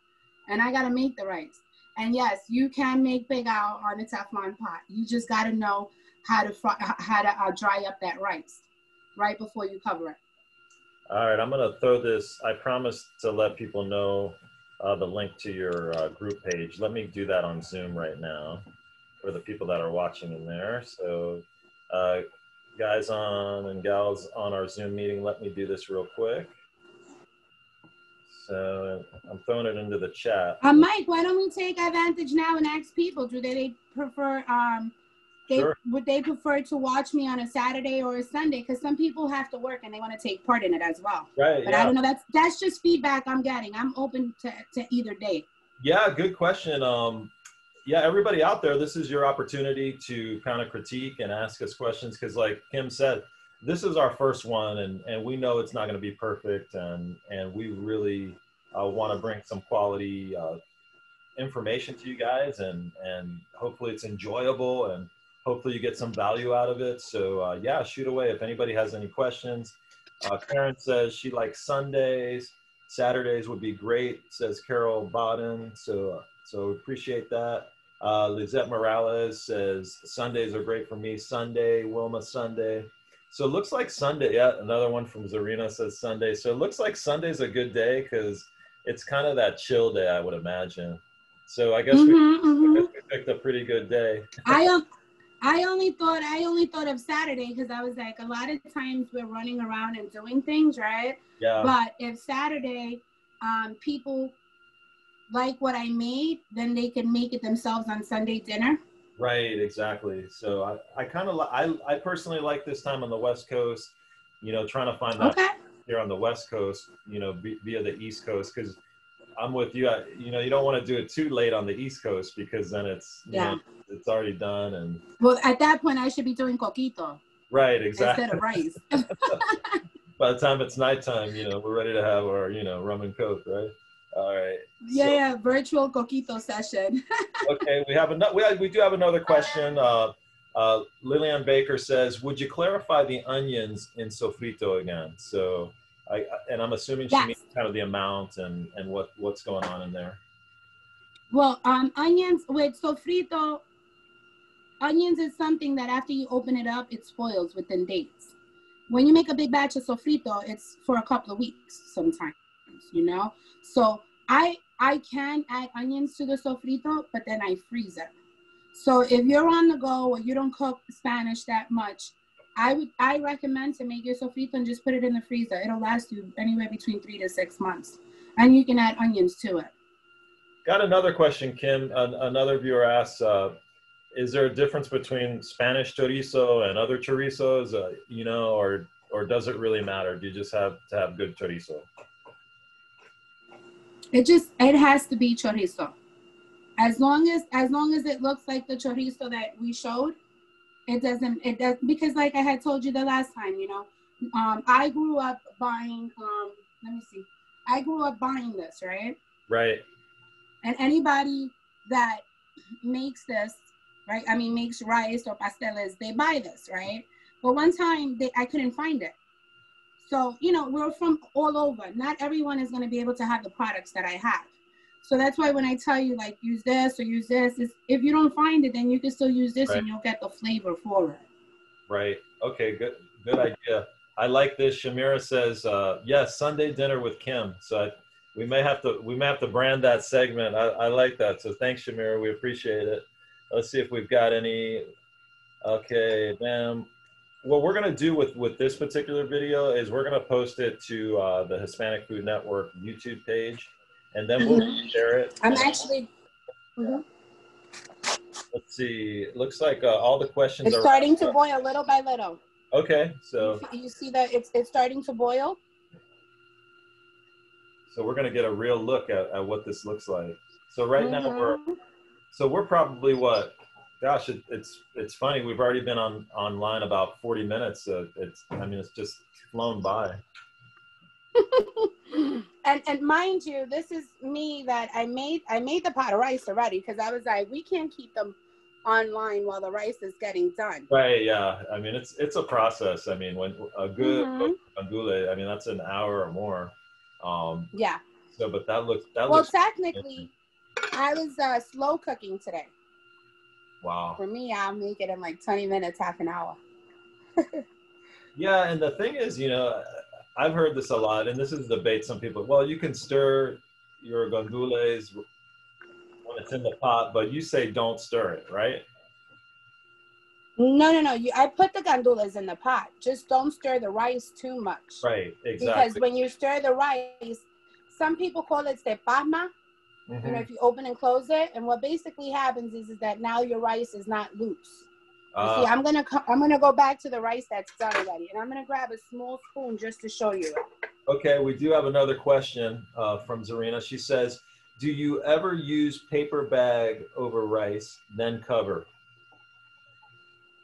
and I gotta make the rice. And yes, you can make big pegao on a Teflon pot. You just gotta know how to fry, how to uh, dry up that rice right before you cover it.
All right, I'm gonna throw this. I promised to let people know uh, the link to your uh, group page. Let me do that on Zoom right now for the people that are watching in there. So, uh, guys on and gals on our Zoom meeting, let me do this real quick. So I'm throwing it into the chat.
Uh, Mike, why don't we take advantage now and ask people? Do they prefer um, they
Sure.
would they prefer to watch me on a Saturday or a Sunday? Because some people have to work and they want to take part in it as well.
Right.
But I don't know. That's that's just feedback I'm getting. I'm open to, to either day.
Yeah, good question. Um, yeah, everybody out there, this is your opportunity to kind of critique and ask us questions because, like Kim said, this is our first one, and and we know it's not going to be perfect, and and we really uh, want to bring some quality uh, information to you guys, and and hopefully it's enjoyable, and hopefully you get some value out of it. So uh, yeah, shoot away if anybody has any questions. Uh, Karen says she likes Sundays. Saturdays would be great, says Carol Bodden. So, so appreciate that. Uh, Lizette Morales says Sundays are great for me. Sunday, Wilma Sunday. So it looks like Sunday. Yeah, another one from Zarina says Sunday. So it looks like Sunday's a good day because it's kind of that chill day, I would imagine. So I guess, we,
Mhm,
I
mhm.
guess we picked a pretty good day.
I I only thought I only thought of Saturday because I was like a lot of times we're running around and doing things right.
Yeah.
But if Saturday, um, people like what I made, then they can make it themselves on Sunday dinner.
Right, exactly. So I, I kind of, li- I, I personally like this time on the West Coast, you know, trying to find that
Okay.
here on the West Coast, you know, be, via the East Coast, because I'm with you. I, you know, you don't want to do it too late on the East Coast because then it's, you
Yeah.
know, it's already done. And
Well, at that point, I should be doing coquito
right, exactly.
instead of rice.
By the time it's nighttime, you know, we're ready to have our, you know, rum and coke, right? All right.
yeah,
So-
yeah, virtual coquito session.
okay, we have another. We, we do have another question. Uh, uh, Lillian Baker says, "Would you clarify the onions in sofrito again?" So, I and I'm assuming she
Yes.
means kind of the amount and and what what's going on in there.
Well, um, onions with sofrito, onions is something that after you open it up, it spoils within days. When you make a big batch of sofrito, it's for a couple of weeks sometimes, you know. So I I can add onions to the sofrito, but then I freeze it. So if you're on the go or you don't cook Spanish that much, I would I recommend to make your sofrito and just put it in the freezer. It'll last you anywhere between three to six months, and you can add onions to it.
Got another question, Kim. An, another viewer asks, uh, "Is there a difference between Spanish chorizo and other chorizos? Uh, you know, or or does it really matter? Do you just have to have good chorizo?"
It just it has to be chorizo. As long as as long as it looks like the chorizo that we showed, it doesn't it does because like I had told you the last time, you know, um, I grew up buying um let me see. I grew up buying this, right?
Right.
And anybody that makes this, right? I mean makes rice or pasteles, they buy this, right? But one time they I couldn't find it. So, you know, we're from all over. Not everyone is going to be able to have the products that I have. So that's why when I tell you like use this or use this, if you don't find it, then you can still use this right. and you'll get the flavor for it.
Right. Okay. Good. Good idea. I like this. Shamira says, uh, yes, Sunday dinner with Kim. So I, we may have to we may have to brand that segment. I, I like that. So thanks, Shamira. We appreciate it. Let's see if we've got any. Okay, then what we're gonna do with with this particular video is we're gonna post it to uh, the Hispanic Food Network YouTube page, and then we'll mm-hmm. share it.
I'm actually. Mm-hmm.
Let's see. It looks like uh, all the questions
it's
are
starting to boil little by little.
Okay, so
you see that it's it's starting to boil.
So we're gonna get a real look at, at what this looks like. So right mm-hmm. now we're so we're probably what gosh it, it's it's funny. We've already been on online about 40 minutes. It's i mean it's just flown by.
And and mind you this is me that i made i made the pot of rice already because i was like we can't keep them online while the rice is getting done.
Right yeah. I mean it's it's a process. I mean when a good mm-hmm. i mean that's an hour or more. Um
yeah.
so but that looks that looks
well
looks
technically I was uh, slow cooking today.
Wow.
For me, I'll make it in like 20 minutes, half an hour.
yeah, and the thing is, you know, I've heard this a lot, and this is a debate. Some people, well, you can stir your gandules when it's in the pot, but you say don't stir it, right?
No, no, no. You, I put the gandules in the pot. Just don't stir the rice too much.
Right, exactly.
Because when you stir the rice, some people call it cepama, Mm-hmm. You know, if you open and close it, and what basically happens is, is that now your rice is not loose. Uh, see, I'm gonna co- I'm gonna go back to the rice that's done already, and I'm gonna grab a small spoon just to show you.
Okay, we do have another question uh, from Zarina. She says, "Do you ever use paper bag over rice, then cover?"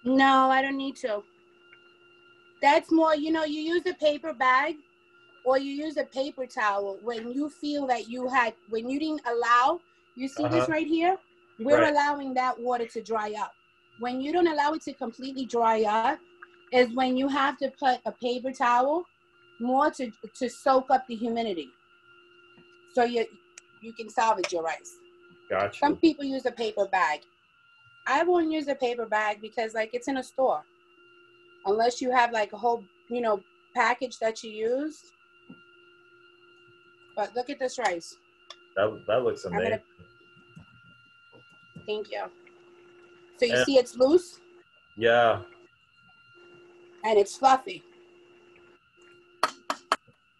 No, I don't need to. That's more, you know, you use a paper bag or you use a paper towel when you feel that you had when you didn't allow you see uh-huh. this right here? We're right. allowing that water to dry up. When you don't allow it to completely dry up is when you have to put a paper towel more to to soak up the humidity. So you you can salvage your rice.
Gotcha
some people use a paper bag. I won't use a paper bag because like it's in a store. Unless you have like a whole you know package that you use but look at this rice.
That, that looks amazing. Gonna...
Thank you. So you and, see it's loose?
Yeah.
And it's fluffy.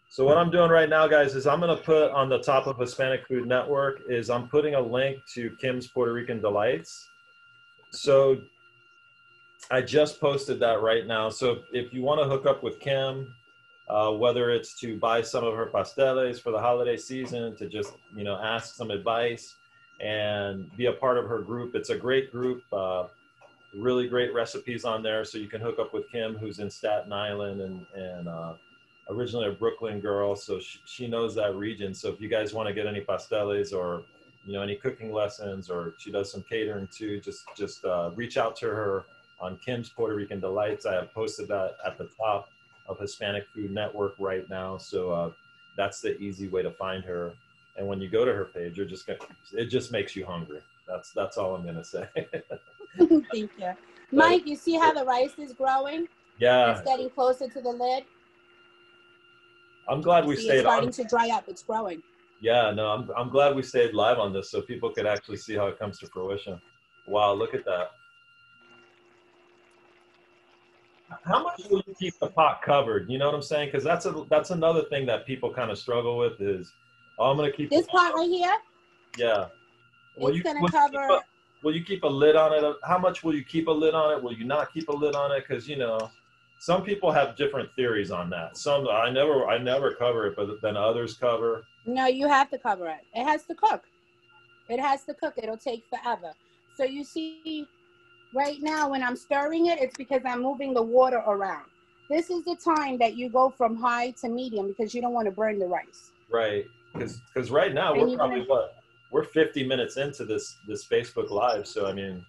So what I'm doing right now, guys, is I'm going to put on the top of Hispanic Food Network is I'm putting a link to Kim's Puerto Rican Delights. So I just posted that right now. So if you want to hook up with Kim, uh, whether it's to buy some of her pasteles for the holiday season, to just you know ask some advice and be a part of her group. It's a great group, uh, really great recipes on there, so you can hook up with Kim, who's in Staten Island and and uh, originally a Brooklyn girl, so she, she knows that region. So if you guys want to get any pasteles or you know any cooking lessons, or she does some catering too, just just uh, reach out to her on Kim's Puerto Rican Delights. I have posted that at the top of Hispanic Food Network right now. So uh, that's the easy way to find her. And when you go to her page, you're just gonna, it just makes you hungry. That's that's all I'm gonna say.
Thank you, Mike. You see how the rice is growing?
Yeah,
it's getting closer to the lid.
I'm glad we see, stayed.
It's starting on. to dry up. It's growing.
Yeah, no, I'm I'm glad we stayed live on this so people could actually see how it comes to fruition. Wow, look at that. How much will you keep the pot covered? You know what I'm saying? Because that's a that's another thing that people kind of struggle with is, oh, I'm gonna keep
this pot right here.
Yeah.
Will it's you, gonna will cover.
You a, will you keep a lid on it? How much will you keep a lid on it? Will you not keep a lid on it? Because you know, some people have different theories on that. Some I never I never cover it, but then others cover.
No, you have to cover it. It has to cook. It has to cook. It'll take forever. So you see Right now, when I'm stirring it, it's because I'm moving the water around. This is the time that you go from high to medium because you don't want to burn the rice.
Right. Because right now we're probably gonna... what we're 50 minutes into this this Facebook Live. So I mean,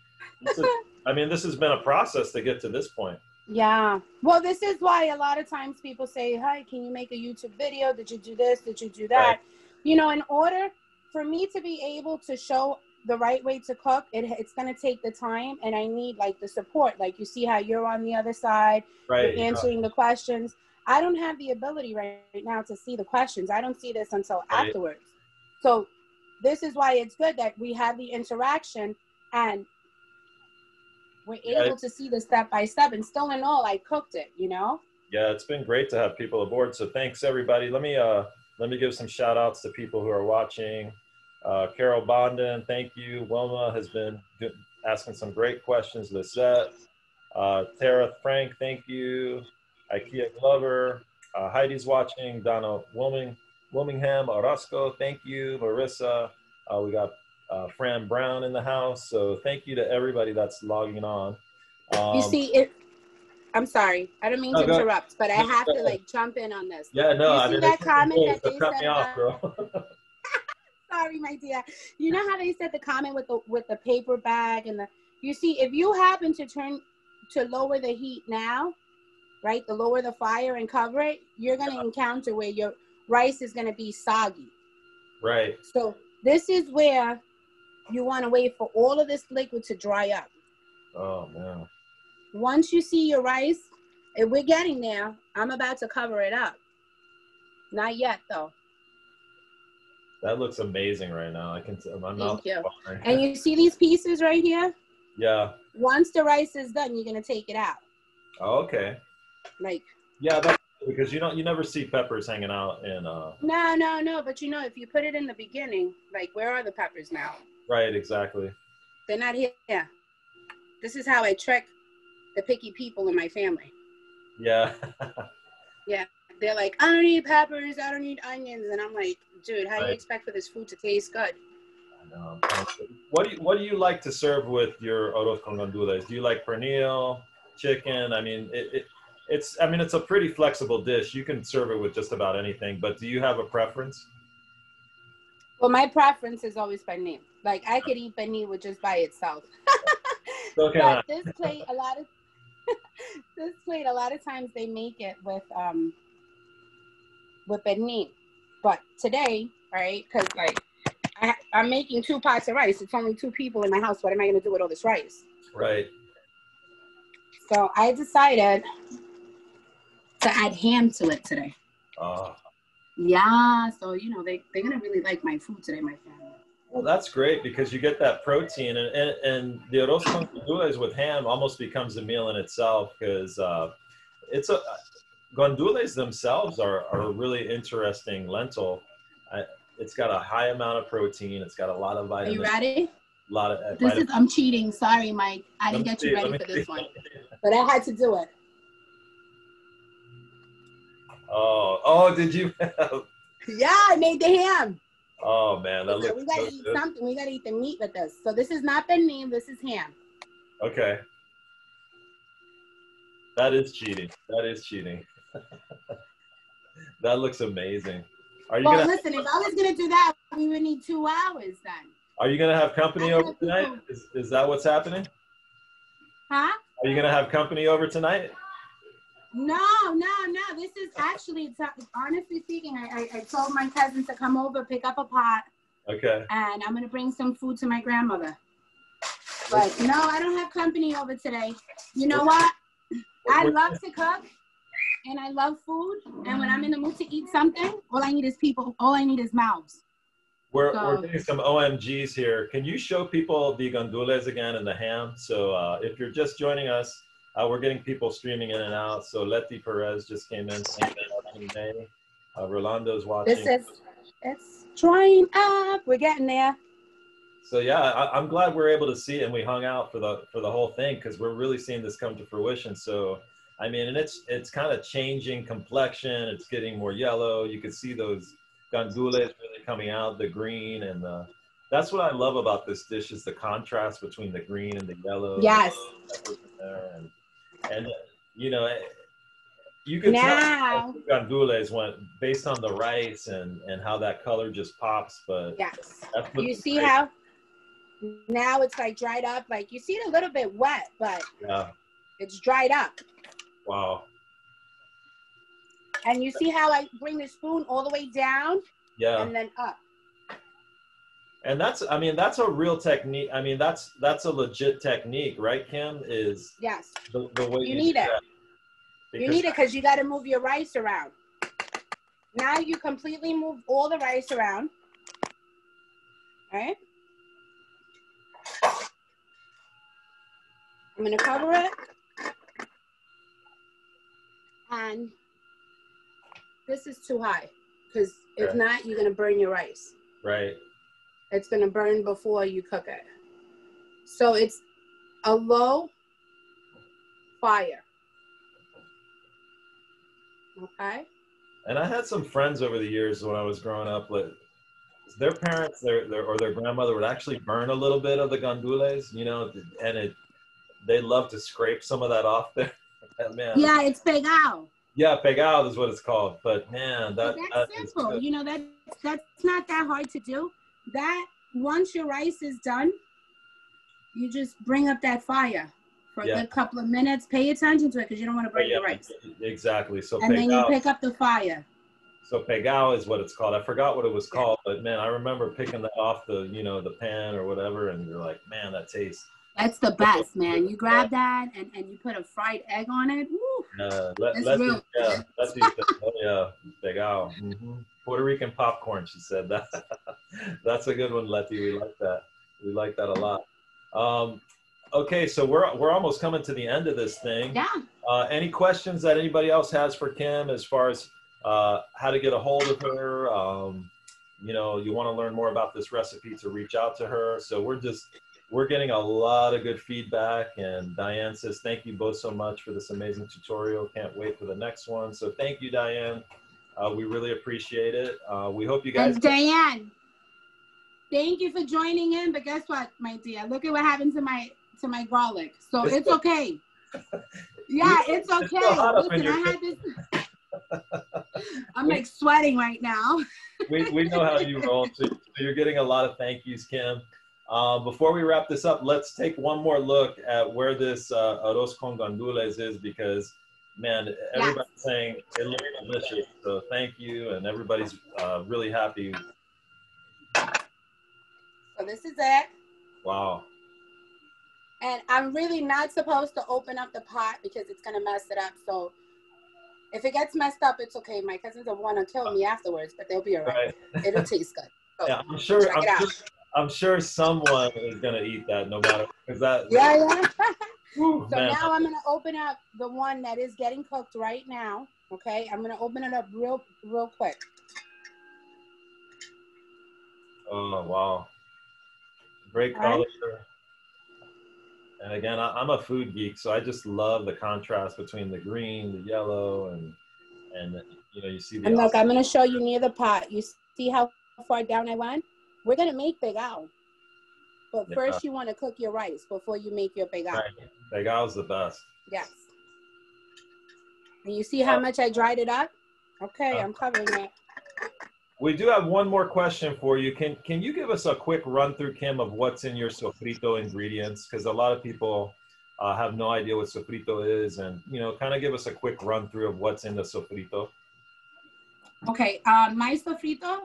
is, I mean this has been a process to get to this point.
Yeah. Well, this is why a lot of times people say, Hi, can you make a YouTube video? Did you do this? Did you do that? Right. You know, in order for me to be able to show the right way to cook, it, it's going to take the time and I need like the support. Like you see how you're on the other side,
right.
you're answering the questions. I don't have the ability right, right now to see the questions. I don't see this until right. afterwards. So this is why it's good that we have the interaction and we're able yeah. to see the step by step and still in all i cooked it you know
yeah it's been great to have people aboard so thanks everybody let me uh let me give some shout outs to people who are watching uh, carol bonden thank you wilma has been asking some great questions lisette uh, tara frank thank you ikea glover uh, heidi's watching donna wilming wilmingham orozco thank you Marissa, uh, we got uh, Fran Brown in the house. So thank you to everybody that's logging on.
Um, you see it. I'm sorry. I don't mean no, to interrupt, but I have to like jump in on this.
Yeah, no.
You
I
see that comment that they
cut me off, bro.
sorry, my dear. You know how they said the comment with the with the paper bag and the. You see, if you happen to turn to lower the heat now, right? The lower the fire and cover it, you're gonna encounter where your rice is gonna be soggy.
Right.
So this is where you want to wait for all of this liquid to dry up.
Oh man.
Once you see your rice, if we're getting there, I'm about to cover it up. Not yet though.
That looks amazing right now. I can my
mouth. Thank you. and you see these pieces right here?
Yeah.
Once the rice is done, you're gonna take it out.
Oh, okay.
Like.
Yeah, that's because you don't you never see peppers hanging out in. uh
No, no, no. But you know, if you put it in the beginning, like where are the peppers now?
Right, exactly.
They're not here. This is how I trick the picky people in my family.
Yeah.
yeah. They're like, I don't need peppers, I don't need onions. And I'm like, dude, how right. do you expect for this food to taste good?
I. What do you what do you like to serve with your arroz con gandules? Do you like pernil, chicken? I mean, it, it it's I mean it's a pretty flexible dish. You can serve it with just about anything, but do you have a preference?
Well, my preference is always pernil. Like I could eat pernil with just by itself.
okay.
But this plate, a lot of this plate, a lot of times they make it with um with pernil. But today, right? Because like I, I'm making two pots of rice. It's only two people in my house. What am I going to do with all this rice?
Right.
So I decided to add ham to it today.
Oh.
Yeah, so you know they they're gonna really like my food today, my family.
Well, that's great because you get that protein, and and, and the arroz con gandules with ham almost becomes a meal in itself because uh, it's a gandules themselves are, are a really interesting lentil. I, it's got a high amount of protein. It's got a lot of vitamins.
Are you ready?
A lot of.
Uh, this is. I'm cheating. Sorry, Mike. I didn't get see, you ready for this one, but I had to do it.
Oh, oh! Did you?
yeah, I made the ham.
Oh man, that
looks. We gotta so eat good. something. We gotta eat the meat with this. So this is not pernil. This is ham.
Okay. That is cheating. That is cheating. That looks amazing.
Are you well, gonna, listen. If I was gonna do that, we would need two hours then.
Are you gonna have company over tonight? Is, is that what's happening?
Huh?
Are you gonna have company over tonight?
No, no, no. This is actually, honestly speaking, I, I, I told my cousin to come over, pick up a pot.
Okay.
And I'm going to bring some food to my grandmother. But no, I don't have company over today. You know what? I love to cook and I love food. And when I'm in the mood to eat something, all I need is people. All I need is mouths.
We're, so, we're getting some OMGs here. Can you show people the gandules again and the ham? So uh, if you're just joining us, uh, we're getting people streaming in and out. So Letty Perez just came in. Uh, Rolando's watching.
This is it's drying up. We're getting there.
So yeah, I, am glad we're able to see it and we hung out for the for the whole thing because we're really seeing this come to fruition. So I mean, and it's it's kind of changing complexion. It's getting more yellow. You can see those gandules really coming out, the green and the. That's what I love about this dish is the contrast between the green and the yellow.
Yes.
And, and you know eh, you can
now,
tell gandules went based on the rice and and how that color just pops but
yes you see great. how now it's like dried up like you see it a little bit wet but
yeah
it's dried up
Wow.
And you see how I bring the spoon all the way down
Yeah.
and then up.
And that's, I mean, that's a real technique. I mean, that's that's a legit technique, right, Kim? Is
Yes.
the, the way
You
you,
need it. You need it because you got to move your rice around. Now you completely move all the rice around. All right. I'm going to cover it. And this is too high because if
Okay.
not, you're going to burn your rice.
Right.
It's going to burn before you cook it. So it's a low fire. Okay.
And I had some friends over the years when I was growing up, like their parents, their, their or their grandmother would actually burn a little bit of the gandules, you know, and it they love to scrape some of that off there. man.
Yeah, it's pegao.
Yeah, pegado is what it's called. But man, that,
that's
that
simple. You know that that's not that hard to do. That once your rice is done, you just bring up that fire for
Yeah.
a good couple of minutes. Pay attention to it because you don't want to burn
yeah,
your rice.
exactly. So
And then you pick up the fire.
so pegao is what it's called. I forgot what it was called, but man, I remember picking that off the you know the pan or whatever, and you're like, man, that tastes.
That's the best, man. You grab that and, and you put a fried egg on it. Woo.
Uh, let,
It's
let's
real
yeah, let's oh yeah, pegao. hmm Puerto Rican popcorn. She said that. That's a good one, Letty. We like that. We like that a lot. Um, okay, so we're we're almost coming to the end of this thing.
Yeah.
Uh, any questions that anybody else has for Kim as far as uh, how to get a hold of her? Um, you know, you want to learn more about this recipe to reach out to her. So we're just we're getting a lot of good feedback. And Diane says, "Thank you both so much for this amazing tutorial. Can't wait for the next one." So thank you, Diane. Uh, we really appreciate it. Uh, we hope you guys.
And Diane, thank you for joining in. But guess what, my dear? Look at what happened to my to my garlic. So
It's
it's, okay. Yeah, it's
It's
okay.
still hot up in
Listen, I had this. I'm like sweating right now.
we, we know how you roll. So you're getting a lot of thank yous, Kim. Uh, before we wrap this up, let's take one more look at where this uh, arroz con gandules is because, man, everybody's saying it looks delicious. So thank you, and everybody's uh, really happy.
So this is it.
Wow.
And I'm really not supposed to open up the pot because it's gonna mess it up. So if it gets messed up, it's okay. My cousins will want to kill me afterwards, but they'll be all right.
Right.
It'll taste good. So,
Yeah, I'm sure.
check
I'm
it out.
sure, I'm sure someone is gonna eat that, no matter because that.
Yeah, yeah.
Whew,
so
man.
now I'm gonna open up the one that is getting cooked right now. Okay, I'm gonna open it up real, real quick.
Oh wow. Great
right.
color. And again, I, I'm a food geek, so I just love the contrast between the green, the yellow, and and you know you see the.
And look, I'm gonna show you near the pot. You see how far down I went? We're gonna make pegao. But
Yeah.
first, you want to cook your rice before you make your pegao.
Right. Pegao's the best.
Yes. And you see how much I dried it up? Okay,
Uh,
I'm covering it.
We do have one more question for you. Can can you give us a quick run through, Kim, of what's in your sofrito ingredients? Because a lot of people uh, have no idea what sofrito is, and you know, kind of give us a quick run through of what's in the sofrito.
Okay, um, my sofrito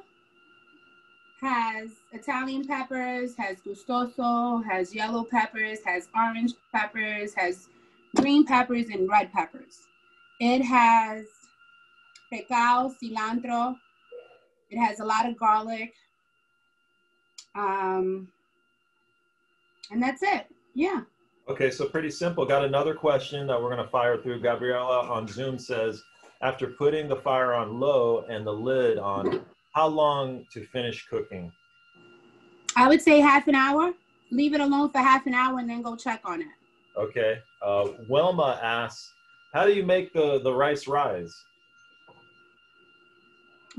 has Italian peppers, has gustoso, has yellow peppers, has orange peppers, has green peppers, and red peppers. It has recao, cilantro. It has a lot of garlic. Um, and that's it. Yeah.
Okay, so pretty simple. Got another question that we're going to fire through. Gabriella on Zoom says, after putting the fire on low and the lid on, how long to finish cooking?
I would say half an hour. Leave it alone for half an hour and then go check on it.
Okay. Uh, Wilma asks, how do you make the, the rice rise?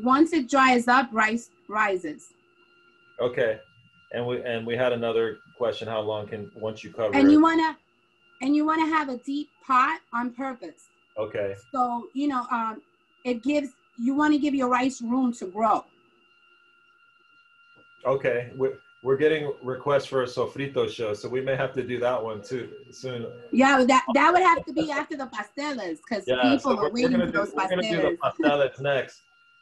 Once it dries up, rice rises.
Okay. And we and we had another question. How long can once you cover
And you wanna and you wanna have a deep pot on purpose.
okay.
So, you know, um, it gives you wanna give your rice room to grow.
Okay. we're, we're getting requests for a sofrito show, so we may have to do that one too soon.
Yeah, that that would have to be after the pasteles because yeah, people so are waiting for those
pasteles. We're gonna do the pasteles next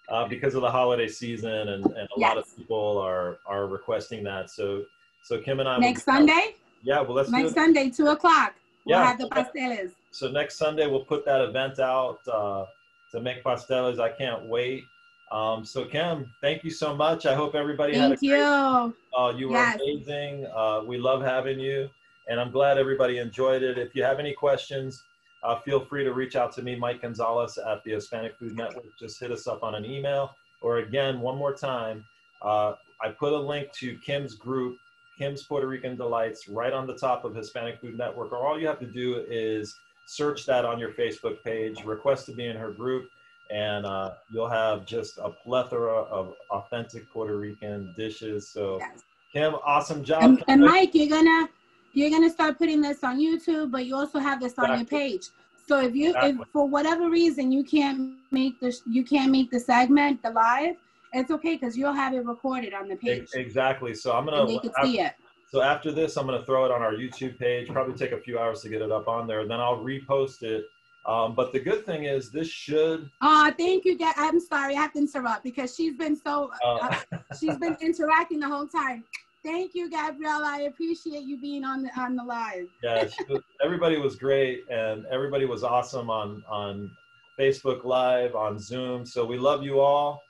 uh, because of the holiday season, and, and a yes. lot of people are are requesting that. So so Kim and I
next Sunday.
Yeah, well let's
next Sunday, two o'clock. We'll yeah. have the pasteles.
So next Sunday we'll put that event out uh, to make pasteles. I can't wait. Um, so Kim, thank you so much. I hope everybody
thank
had a
you.
Great, uh, you were amazing. Uh, we love having you, and I'm glad everybody enjoyed it. If you have any questions, uh, feel free to reach out to me, Mike Gonzalez at the Hispanic Food Network. Just hit us up on an email, or again, one more time, uh, I put a link to Kim's group, Kim's Puerto Rican Delights, right on the top of Hispanic Food Network. Or all you have to do is search that on your Facebook page, request to be in her group and uh, you'll have just a plethora of authentic Puerto Rican dishes. So, yes. Kim, awesome job.
And, and, Mike, you're gonna you're gonna start putting this on YouTube, but you also have this exactly. on your page. So if you exactly. if for whatever reason you can't make the you can't make the segment the live, it's okay because you'll have it recorded on the page.
Exactly. So I'm gonna.
And they can see it.
So after this, I'm gonna throw it on our YouTube page. Probably take a few hours to get it up on there. Then I'll repost it um, but the good thing is this should.
Oh, thank you. I'm sorry, I have to interrupt because she's been so. Uh, uh, she's been interacting the whole time. Thank you, Gabrielle. I appreciate you being on the on the live.
yeah, was, everybody was great, and everybody was awesome on on Facebook Live, on Zoom. So we love you all.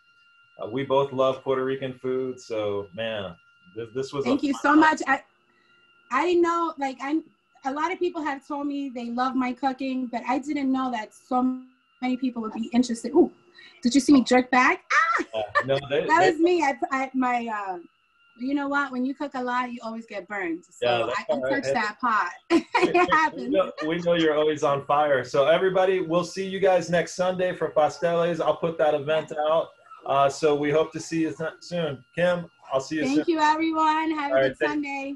Uh, we both love Puerto Rican food. So man, this, this was.
Thank you so much. I I didn't know like I a lot of people have told me they love my cooking, but I didn't know that so many people would be interested. Ooh, did you see me jerk back? Ah! No, they, that they, was me. I, I my, uh, you know what? When you cook a lot, you always get burned. So yeah, I can touch that pot. it happens.
We know, we know you're always on fire. So everybody, we'll see you guys next Sunday for pasteles. I'll put that event out. Uh, so we hope to see you soon. Kim, I'll see you
Thank
soon.
you, everyone. Have All a good right, Sunday.